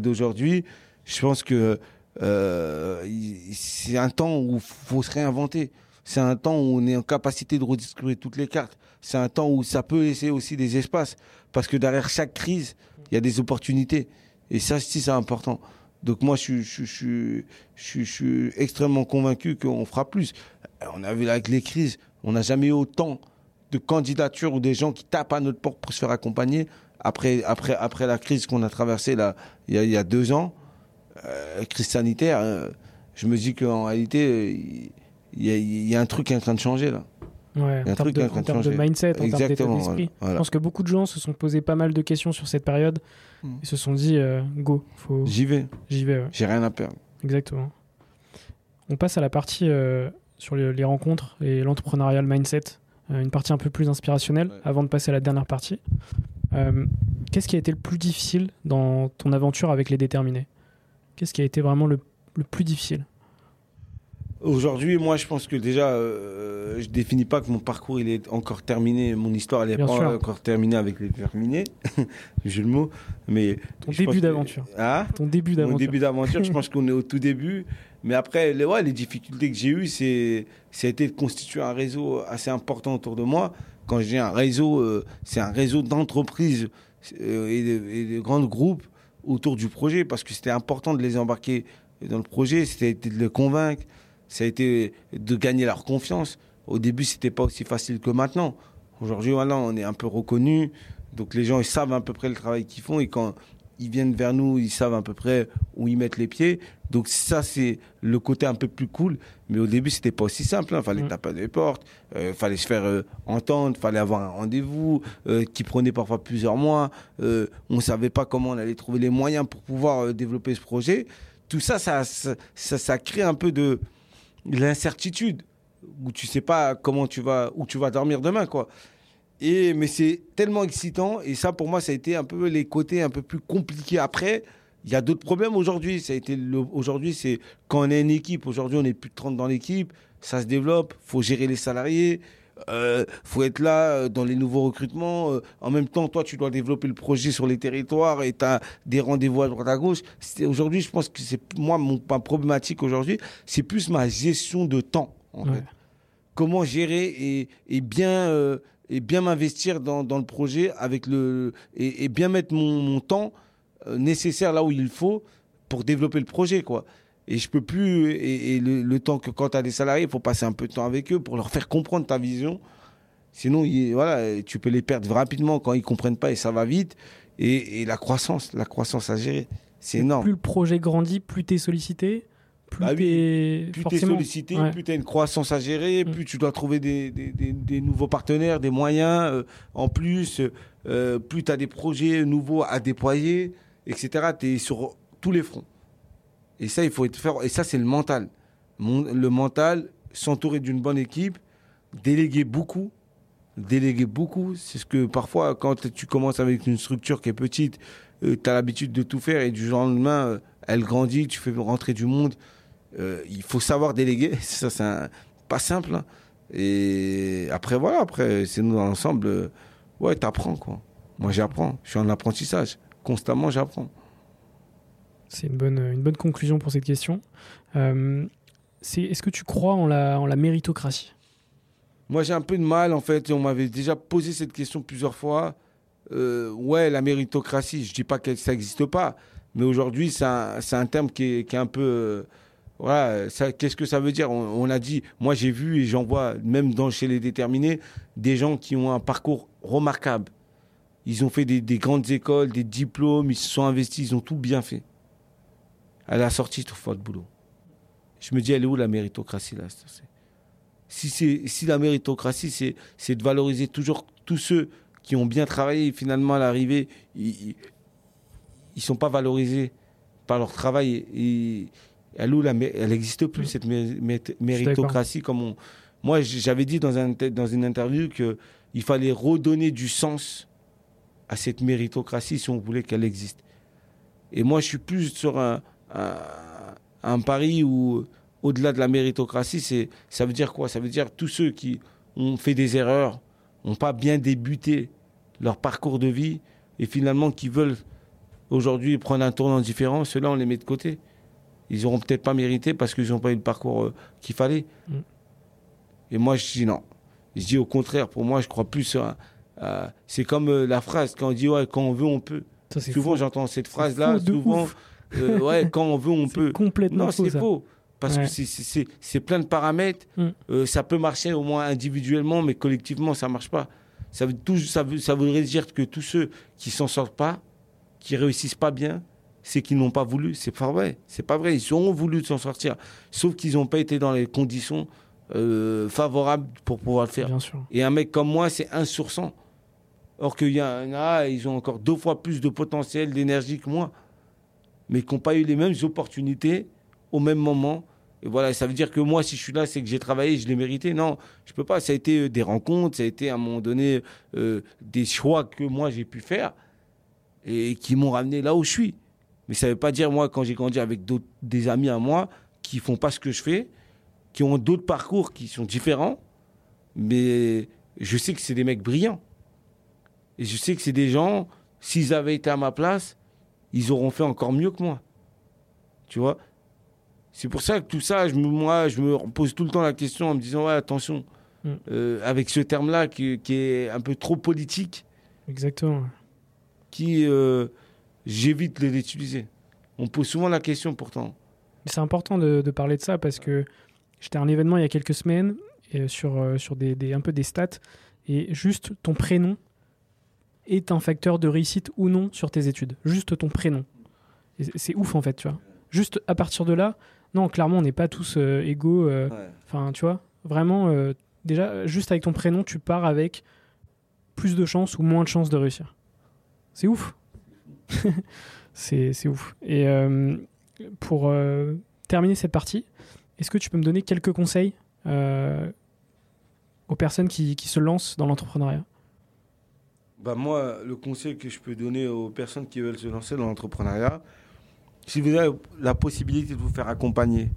d'aujourd'hui, je pense que euh, c'est un temps où faut se réinventer. C'est un temps où on est en capacité de redistribuer toutes les cartes. C'est un temps où ça peut laisser aussi des espaces. Parce que derrière chaque crise, il y a des opportunités. Et ça, si, c'est important. Donc moi, je, suis extrêmement convaincu qu'on fera plus. On a vu avec les crises, on n'a jamais eu autant de candidatures ou des gens qui tapent à notre porte pour se faire accompagner. Après, après, après la crise qu'on a traversée là, il, y a, il y a deux ans, euh, crise sanitaire, euh, je me dis qu'en réalité, il y, a, il y, a, un truc qui est en train de changer là. Ouais, en termes de, en termes de mindset, en termes d'état d'esprit. Je pense que beaucoup de gens se sont posé pas mal de questions sur cette période. Hmm. Ils se sont dit, euh, go, faut... J'y vais. J'y vais, ouais. J'ai rien à perdre. Exactement. On passe à la partie euh, sur les, les, rencontres et l'entrepreneurial mindset. Euh, une partie un peu plus inspirationnelle ouais. avant de passer à la dernière partie. Euh, Qu'est-ce qui a été le plus difficile dans ton aventure avec les déterminés? Qu'est-ce qui a été vraiment le, le plus difficile? Aujourd'hui, moi, je pense que déjà, euh, je définis pas que mon parcours il est encore terminé, mon histoire elle est Bien pas sûr. encore terminée avec les terminés, j'ai le mot, mais ton début d'aventure. Ah, ton début d'aventure. Mon début d'aventure, je pense qu'on est au tout début, mais après, les, ouais, les difficultés que j'ai eues, c'est, ça a été de constituer un réseau assez important autour de moi. Quand j'ai un réseau, euh, c'est un réseau d'entreprises euh, et, de, et de grands groupes autour du projet, parce que c'était important de les embarquer dans le projet, c'était de les convaincre ça a été de gagner leur confiance. Au début, c'était pas aussi facile que maintenant. Aujourd'hui, voilà, on est un peu reconnu, donc les gens ils savent à peu près le travail qu'ils font et quand ils viennent vers nous, ils savent à peu près où ils mettent les pieds. Donc ça, c'est le côté un peu plus cool. Mais au début, c'était pas aussi simple. Il hein. fallait mmh. taper des portes, euh, fallait se faire euh, entendre, fallait avoir un rendez-vous euh, qui prenait parfois plusieurs mois. Euh, on savait pas comment on allait trouver les moyens pour pouvoir euh, développer ce projet. Tout ça, ça, ça, ça, ça crée un peu de l'incertitude où tu sais pas comment tu vas où tu vas dormir demain quoi. Et mais c'est tellement excitant et ça pour moi ça a été un peu les côtés un peu plus compliqués après. Il y a d'autres problèmes aujourd'hui, ça a été aujourd'hui c'est quand on est une équipe, aujourd'hui on est plus de 30 dans l'équipe, ça se développe, faut gérer les salariés, euh, faut être là dans les nouveaux recrutements. Euh, en même temps, toi, tu dois développer le projet sur les territoires et tu as des rendez-vous à droite à gauche. Aujourd'hui, je pense que c'est moi, mon, ma problématique aujourd'hui, c'est plus ma gestion de temps. En ouais. fait. Comment gérer et, et bien, euh, et bien m'investir dans, dans, le projet avec le, et, et bien mettre mon, mon temps euh, nécessaire là où il faut pour développer le projet. quoi. Et je peux plus. Et, et le, le, temps que quand tu as des salariés, il faut passer un peu de temps avec eux pour leur faire comprendre ta vision. Sinon, il, voilà, tu peux les perdre rapidement quand ils comprennent pas et ça va vite. Et, et la croissance, la croissance à gérer, c'est énorme. Plus le projet grandit, plus tu es sollicité. Plus bah tu es, sollicité, ouais. plus tu as une croissance à gérer, mmh. plus tu dois trouver des, des, des, des, nouveaux partenaires, des moyens euh, en plus, euh, plus tu as des projets nouveaux à déployer, etc. Tu es sur tous les fronts. Et ça, il faut être faire. Et ça, c'est le mental. Le mental, s'entourer d'une bonne équipe, déléguer beaucoup. Déléguer beaucoup, c'est ce que parfois, quand tu commences avec une structure qui est petite, euh, tu as l'habitude de tout faire et du jour au lendemain, euh, elle grandit, tu fais rentrer du monde. Euh, il faut savoir déléguer. Ça, c'est pas simple. Hein. Et après, voilà, après, c'est nous dans l'ensemble. ouais, t'apprends, quoi. Moi, j'apprends. Je suis en apprentissage. Constamment, j'apprends. C'est une bonne, une bonne conclusion pour cette question. Euh, Est-ce que tu crois en la, en la méritocratie? Moi, j'ai un peu de mal, en fait. On m'avait déjà posé cette question plusieurs fois. Euh, ouais, la méritocratie, je dis pas que ça n'existe pas, mais aujourd'hui, c'est un, un, terme qui est, qui est un peu... Euh, voilà, qu'est-ce que ça veut dire? On, on, a dit, moi j'ai vu et j'en vois, même dans, chez les déterminés, des gens qui ont un parcours remarquable. Ils ont fait des, des grandes écoles, des diplômes, ils se sont investis, ils ont tout bien fait à la sortie, tu fais de boulot. Je me dis, elle est où la méritocratie là si, si la méritocratie, c'est de valoriser toujours tous ceux qui ont bien travaillé et finalement à l'arrivée, ils ne sont pas valorisés par leur travail. Et, elle n'existe plus, cette méritocratie. Comme on, moi, j'avais dit dans, un, dans une interview qu'il fallait redonner du sens à cette méritocratie si on voulait qu'elle existe. Et moi, je suis plus sur un, un, pari où, au-delà de la méritocratie, c'est, ça veut dire quoi? Ça veut dire tous ceux qui ont fait des erreurs, n'ont pas bien débuté leur parcours de vie et finalement qui veulent aujourd'hui prendre un tournant différent, ceux-là, on les met de côté. Ils n'auront peut-être pas mérité parce qu'ils n'ont pas eu le parcours euh, qu'il fallait. Mm. Et moi, je dis non. Je dis au contraire, pour moi, je crois plus c'est comme euh, la phrase, quand on dit ouais, quand on veut, on peut. souvent, j'entends cette phrase-là, souvent, euh, ouais, quand on veut, on peut. Complètement non, c'est faux. Parce que c'est plein de paramètres. Mm. ça peut marcher au moins individuellement, mais collectivement, ça ne marche pas. Ça, veut tout, ça, veut, ça voudrait dire que tous ceux qui s'en sortent pas, qui réussissent pas bien, c'est qu'ils n'ont pas voulu. C'est pas vrai. C'est pas vrai. Ils ont voulu s'en sortir, sauf qu'ils n'ont pas été dans les conditions euh, favorables pour pouvoir le faire. Et un mec comme moi, c'est 1 sur 100. Or qu'il y en a, ils ont encore deux fois plus de potentiel, d'énergie que moi, mais qui n'ont pas eu les mêmes opportunités au même moment. Et voilà, ça veut dire que moi, si je suis là, c'est que j'ai travaillé, je l'ai mérité. Non, je peux pas. Ça a été euh, des rencontres, ça a été à un moment donné euh, des choix que moi j'ai pu faire et qui m'ont ramené là où je suis. Mais ça ne veut pas dire, moi, quand j'ai grandi avec des amis à moi qui font pas ce que je fais, qui ont d'autres parcours qui sont différents, mais je sais que c'est des mecs brillants. Et je sais que c'est des gens, s'ils avaient été à ma place, ils auront fait encore mieux que moi. Tu vois? C'est pour ça que tout ça, je me, moi, je me pose tout le temps la question en me disant, ouais, attention, mm. euh, avec ce terme-là qui, qui, est un peu trop politique. Exactement qui euh, j'évite de l'utiliser. On pose souvent la question pourtant. C'est important de, parler de ça parce que j'étais à un événement il y a quelques semaines et sur, euh, sur des, un peu des stats et juste ton prénom est un facteur de réussite ou non sur tes études. Juste ton prénom. C'est ouf en fait, tu vois. Juste à partir de là, non, clairement, on n'est pas tous euh, égaux. Enfin, tu vois, vraiment, déjà, juste avec ton prénom, tu pars avec plus de chances ou moins de chances de réussir. C'est ouf. c'est ouf. Et euh, pour euh, terminer cette partie, est-ce que tu peux me donner quelques conseils euh, aux personnes qui, qui, se lancent dans l'entrepreneuriat? Bah Moi, le conseil que je peux donner aux personnes qui veulent se lancer dans l'entrepreneuriat, si vous avez la possibilité de vous faire accompagner,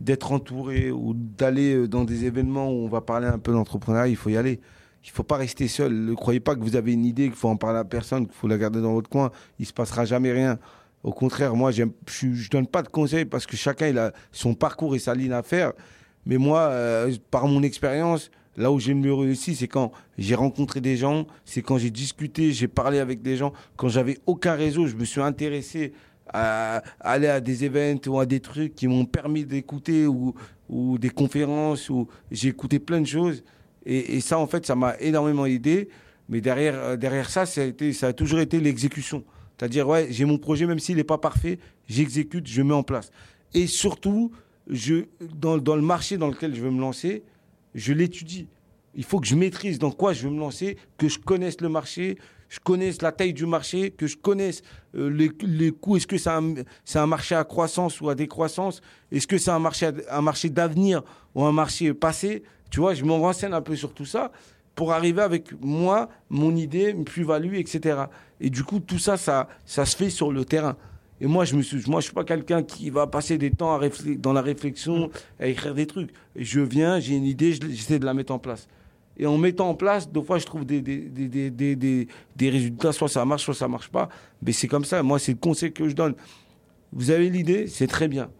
d'être entouré ou d'aller dans des événements où on va parler un peu d'entrepreneuriat, il faut y aller. Il ne faut pas rester seul. Ne croyez pas que vous avez une idée, qu'il faut en parler à personne, qu'il faut la garder dans votre coin. Il ne se passera jamais rien. Au contraire, moi, je ne donne pas de conseils parce que chacun a son parcours et sa ligne à faire. Mais moi, euh, par mon expérience, là où j'ai mieux réussi, c'est quand j'ai rencontré des gens, c'est quand j'ai discuté, j'ai parlé avec des gens. Quand j'avais aucun réseau, je me suis intéressé à aller à des événements ou à des trucs qui m'ont permis d'écouter ou, des conférences ou j'ai écouté plein de choses. Et, ça, en fait, ça m'a énormément aidé. Mais derrière, euh, derrière ça, ça a, été, ça a toujours été l'exécution. C'est-à-dire, ouais, j'ai mon projet, même s'il n'est pas parfait, j'exécute, je mets en place. Et surtout, je, dans, dans, le marché dans lequel je veux me lancer, je l'étudie. Il faut que je maîtrise dans quoi je veux me lancer, que je connaisse le marché, je connaisse la taille du marché, que je connaisse euh, les, les, coûts. Est-ce que c'est un, un, marché à croissance ou à décroissance? Est-ce que c'est un marché, un marché d'avenir ou un marché passé? Tu vois, je me renseigne un peu sur tout ça pour arriver avec moi, mon idée, une plus-value, etc. Et du coup, tout ça, ça, ça se fait sur le terrain. Et moi, je ne suis, moi, je suis pas quelqu'un qui va passer des temps à dans la réflexion, à écrire des trucs. je viens, j'ai une idée, j'essaie de la mettre en place. Et en mettant en place, des fois, je trouve des, des, des, des, des résultats, soit ça marche, soit ça marche pas. Mais c'est comme ça. Moi, c'est le conseil que je donne. Vous avez l'idée, c'est très bien.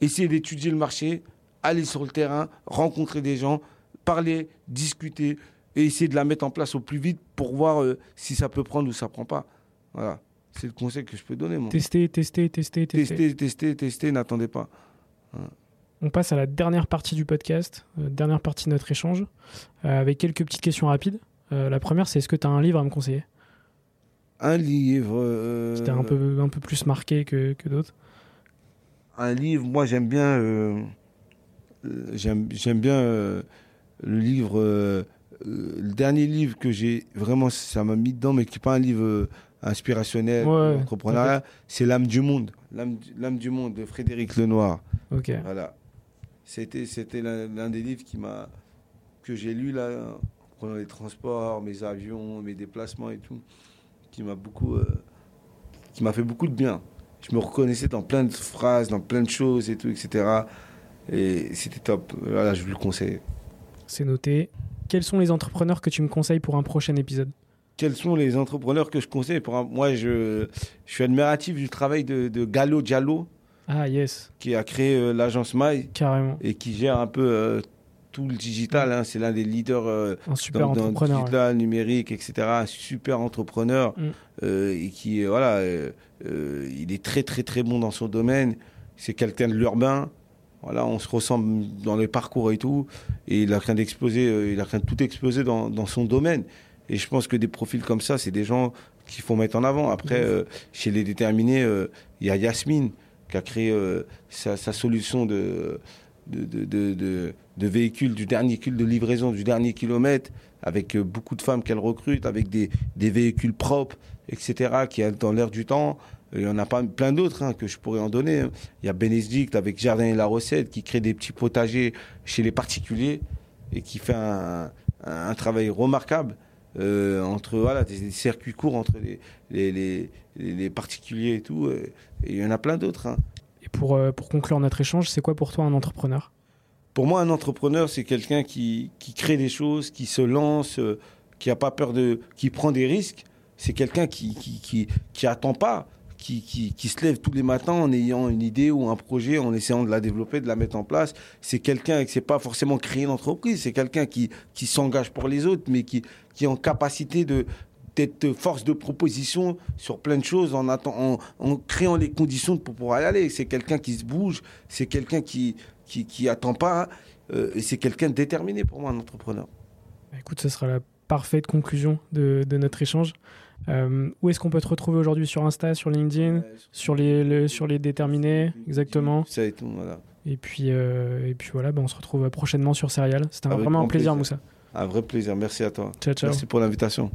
Essayez d'étudier le marché, aller sur le terrain, rencontrer des gens, parler, discuter et essayer de la mettre en place au plus vite pour voir euh, si ça peut prendre ou ça prend pas. Voilà. C'est le conseil que je peux donner. Moi. Tester, tester, tester, tester. Tester, tester, tester, n'attendez pas. On passe à la dernière partie du podcast, euh, dernière partie de notre échange, euh, avec quelques petites questions rapides. la première, c'est est-ce que tu as un livre à me conseiller? Un livre. T'a un peu, un peu plus marqué que, que d'autres Un livre, moi j'aime bien. j'aime bien le livre, euh, euh, le dernier livre que j'ai vraiment, ça m'a mis dedans, mais qui n'est pas un livre euh, inspirationnel, entrepreneurial, c'est L'âme du monde. L'âme du monde de Frédéric Lenoir. Ok. Voilà. C'était, c'était l'un des livres qui m'a, que j'ai lu là, en prenant les transports, mes avions, mes déplacements et tout, qui m'a beaucoup, qui m'a fait beaucoup de bien. je me reconnaissais dans plein de phrases, dans plein de choses et tout, etc. Et c'était top. Voilà, je vous le conseille. C'est noté. Quels sont les entrepreneurs que tu me conseilles pour un prochain épisode? Quels sont les entrepreneurs que je conseille pour Moi, je, je suis admiratif du travail de, de Gallo Diallo. Ah, yes. Qui a créé euh, l'agence Mail. Carrément. Et qui gère un peu euh, tout le digital. Hein. C'est l'un des leaders euh, un super dans, entrepreneur, le digital, numérique, etc. Un super entrepreneur. Mm. et qui, voilà, il est très, très, très bon dans son domaine. C'est quelqu'un de l'urbain. Voilà, on se ressemble dans les parcours et tout. Et il a rien d'exploser, il a rien de tout exploser dans, dans, son domaine. Et je pense que des profils comme ça, c'est des gens qu'il faut mettre en avant. Après, euh, chez les déterminés, euh, il y a Yasmine qui a créé sa, sa, solution de de, de, de, de, véhicules du dernier de livraison du dernier kilomètre, avec beaucoup de femmes qu'elle recrute, avec des, des véhicules propres, etc., qui est dans l'air du temps. Il y en a pas plein d'autres hein, que je pourrais en donner. Hein. Il y a Bénédicte avec Jardin et la Recette qui crée des petits potagers chez les particuliers et qui fait un, un, travail remarquable euh, entre voilà, des, circuits courts entre les, les, les, les, particuliers et tout. Et, il y en a plein d'autres. Hein. Et pour, euh, pour conclure notre échange, c'est quoi pour toi un entrepreneur? Pour moi, un entrepreneur, c'est quelqu'un qui, qui crée des choses, qui se lance, euh, qui a pas peur de, qui prend des risques. C'est quelqu'un qui, qui, qui, qui attend pas qui, qui, se lève tous les matins en ayant une idée ou un projet, en essayant de la développer, de la mettre en place. C'est quelqu'un qui c'est pas forcément créer une entreprise, c'est quelqu'un qui, qui s'engage pour les autres, mais qui, qui est en capacité de d'être force de proposition sur plein de choses en, en, créant les conditions pour pouvoir y aller. C'est quelqu'un qui se bouge, c'est quelqu'un qui, qui, attend pas, euh, et c'est quelqu'un déterminé pour moi, un entrepreneur. Bah, écoute, ce sera la parfaite conclusion de, de notre échange. Euh, où est-ce qu'on peut te retrouver aujourd'hui sur Insta, sur LinkedIn, sur, les, sur les déterminés, exactement Ça et tout, voilà. Et puis, euh, et puis voilà, ben on se retrouve prochainement sur Serial. C'était vraiment un plaisir, Moussa. Un vrai plaisir, merci à toi. Ciao, ciao. Merci pour l'invitation.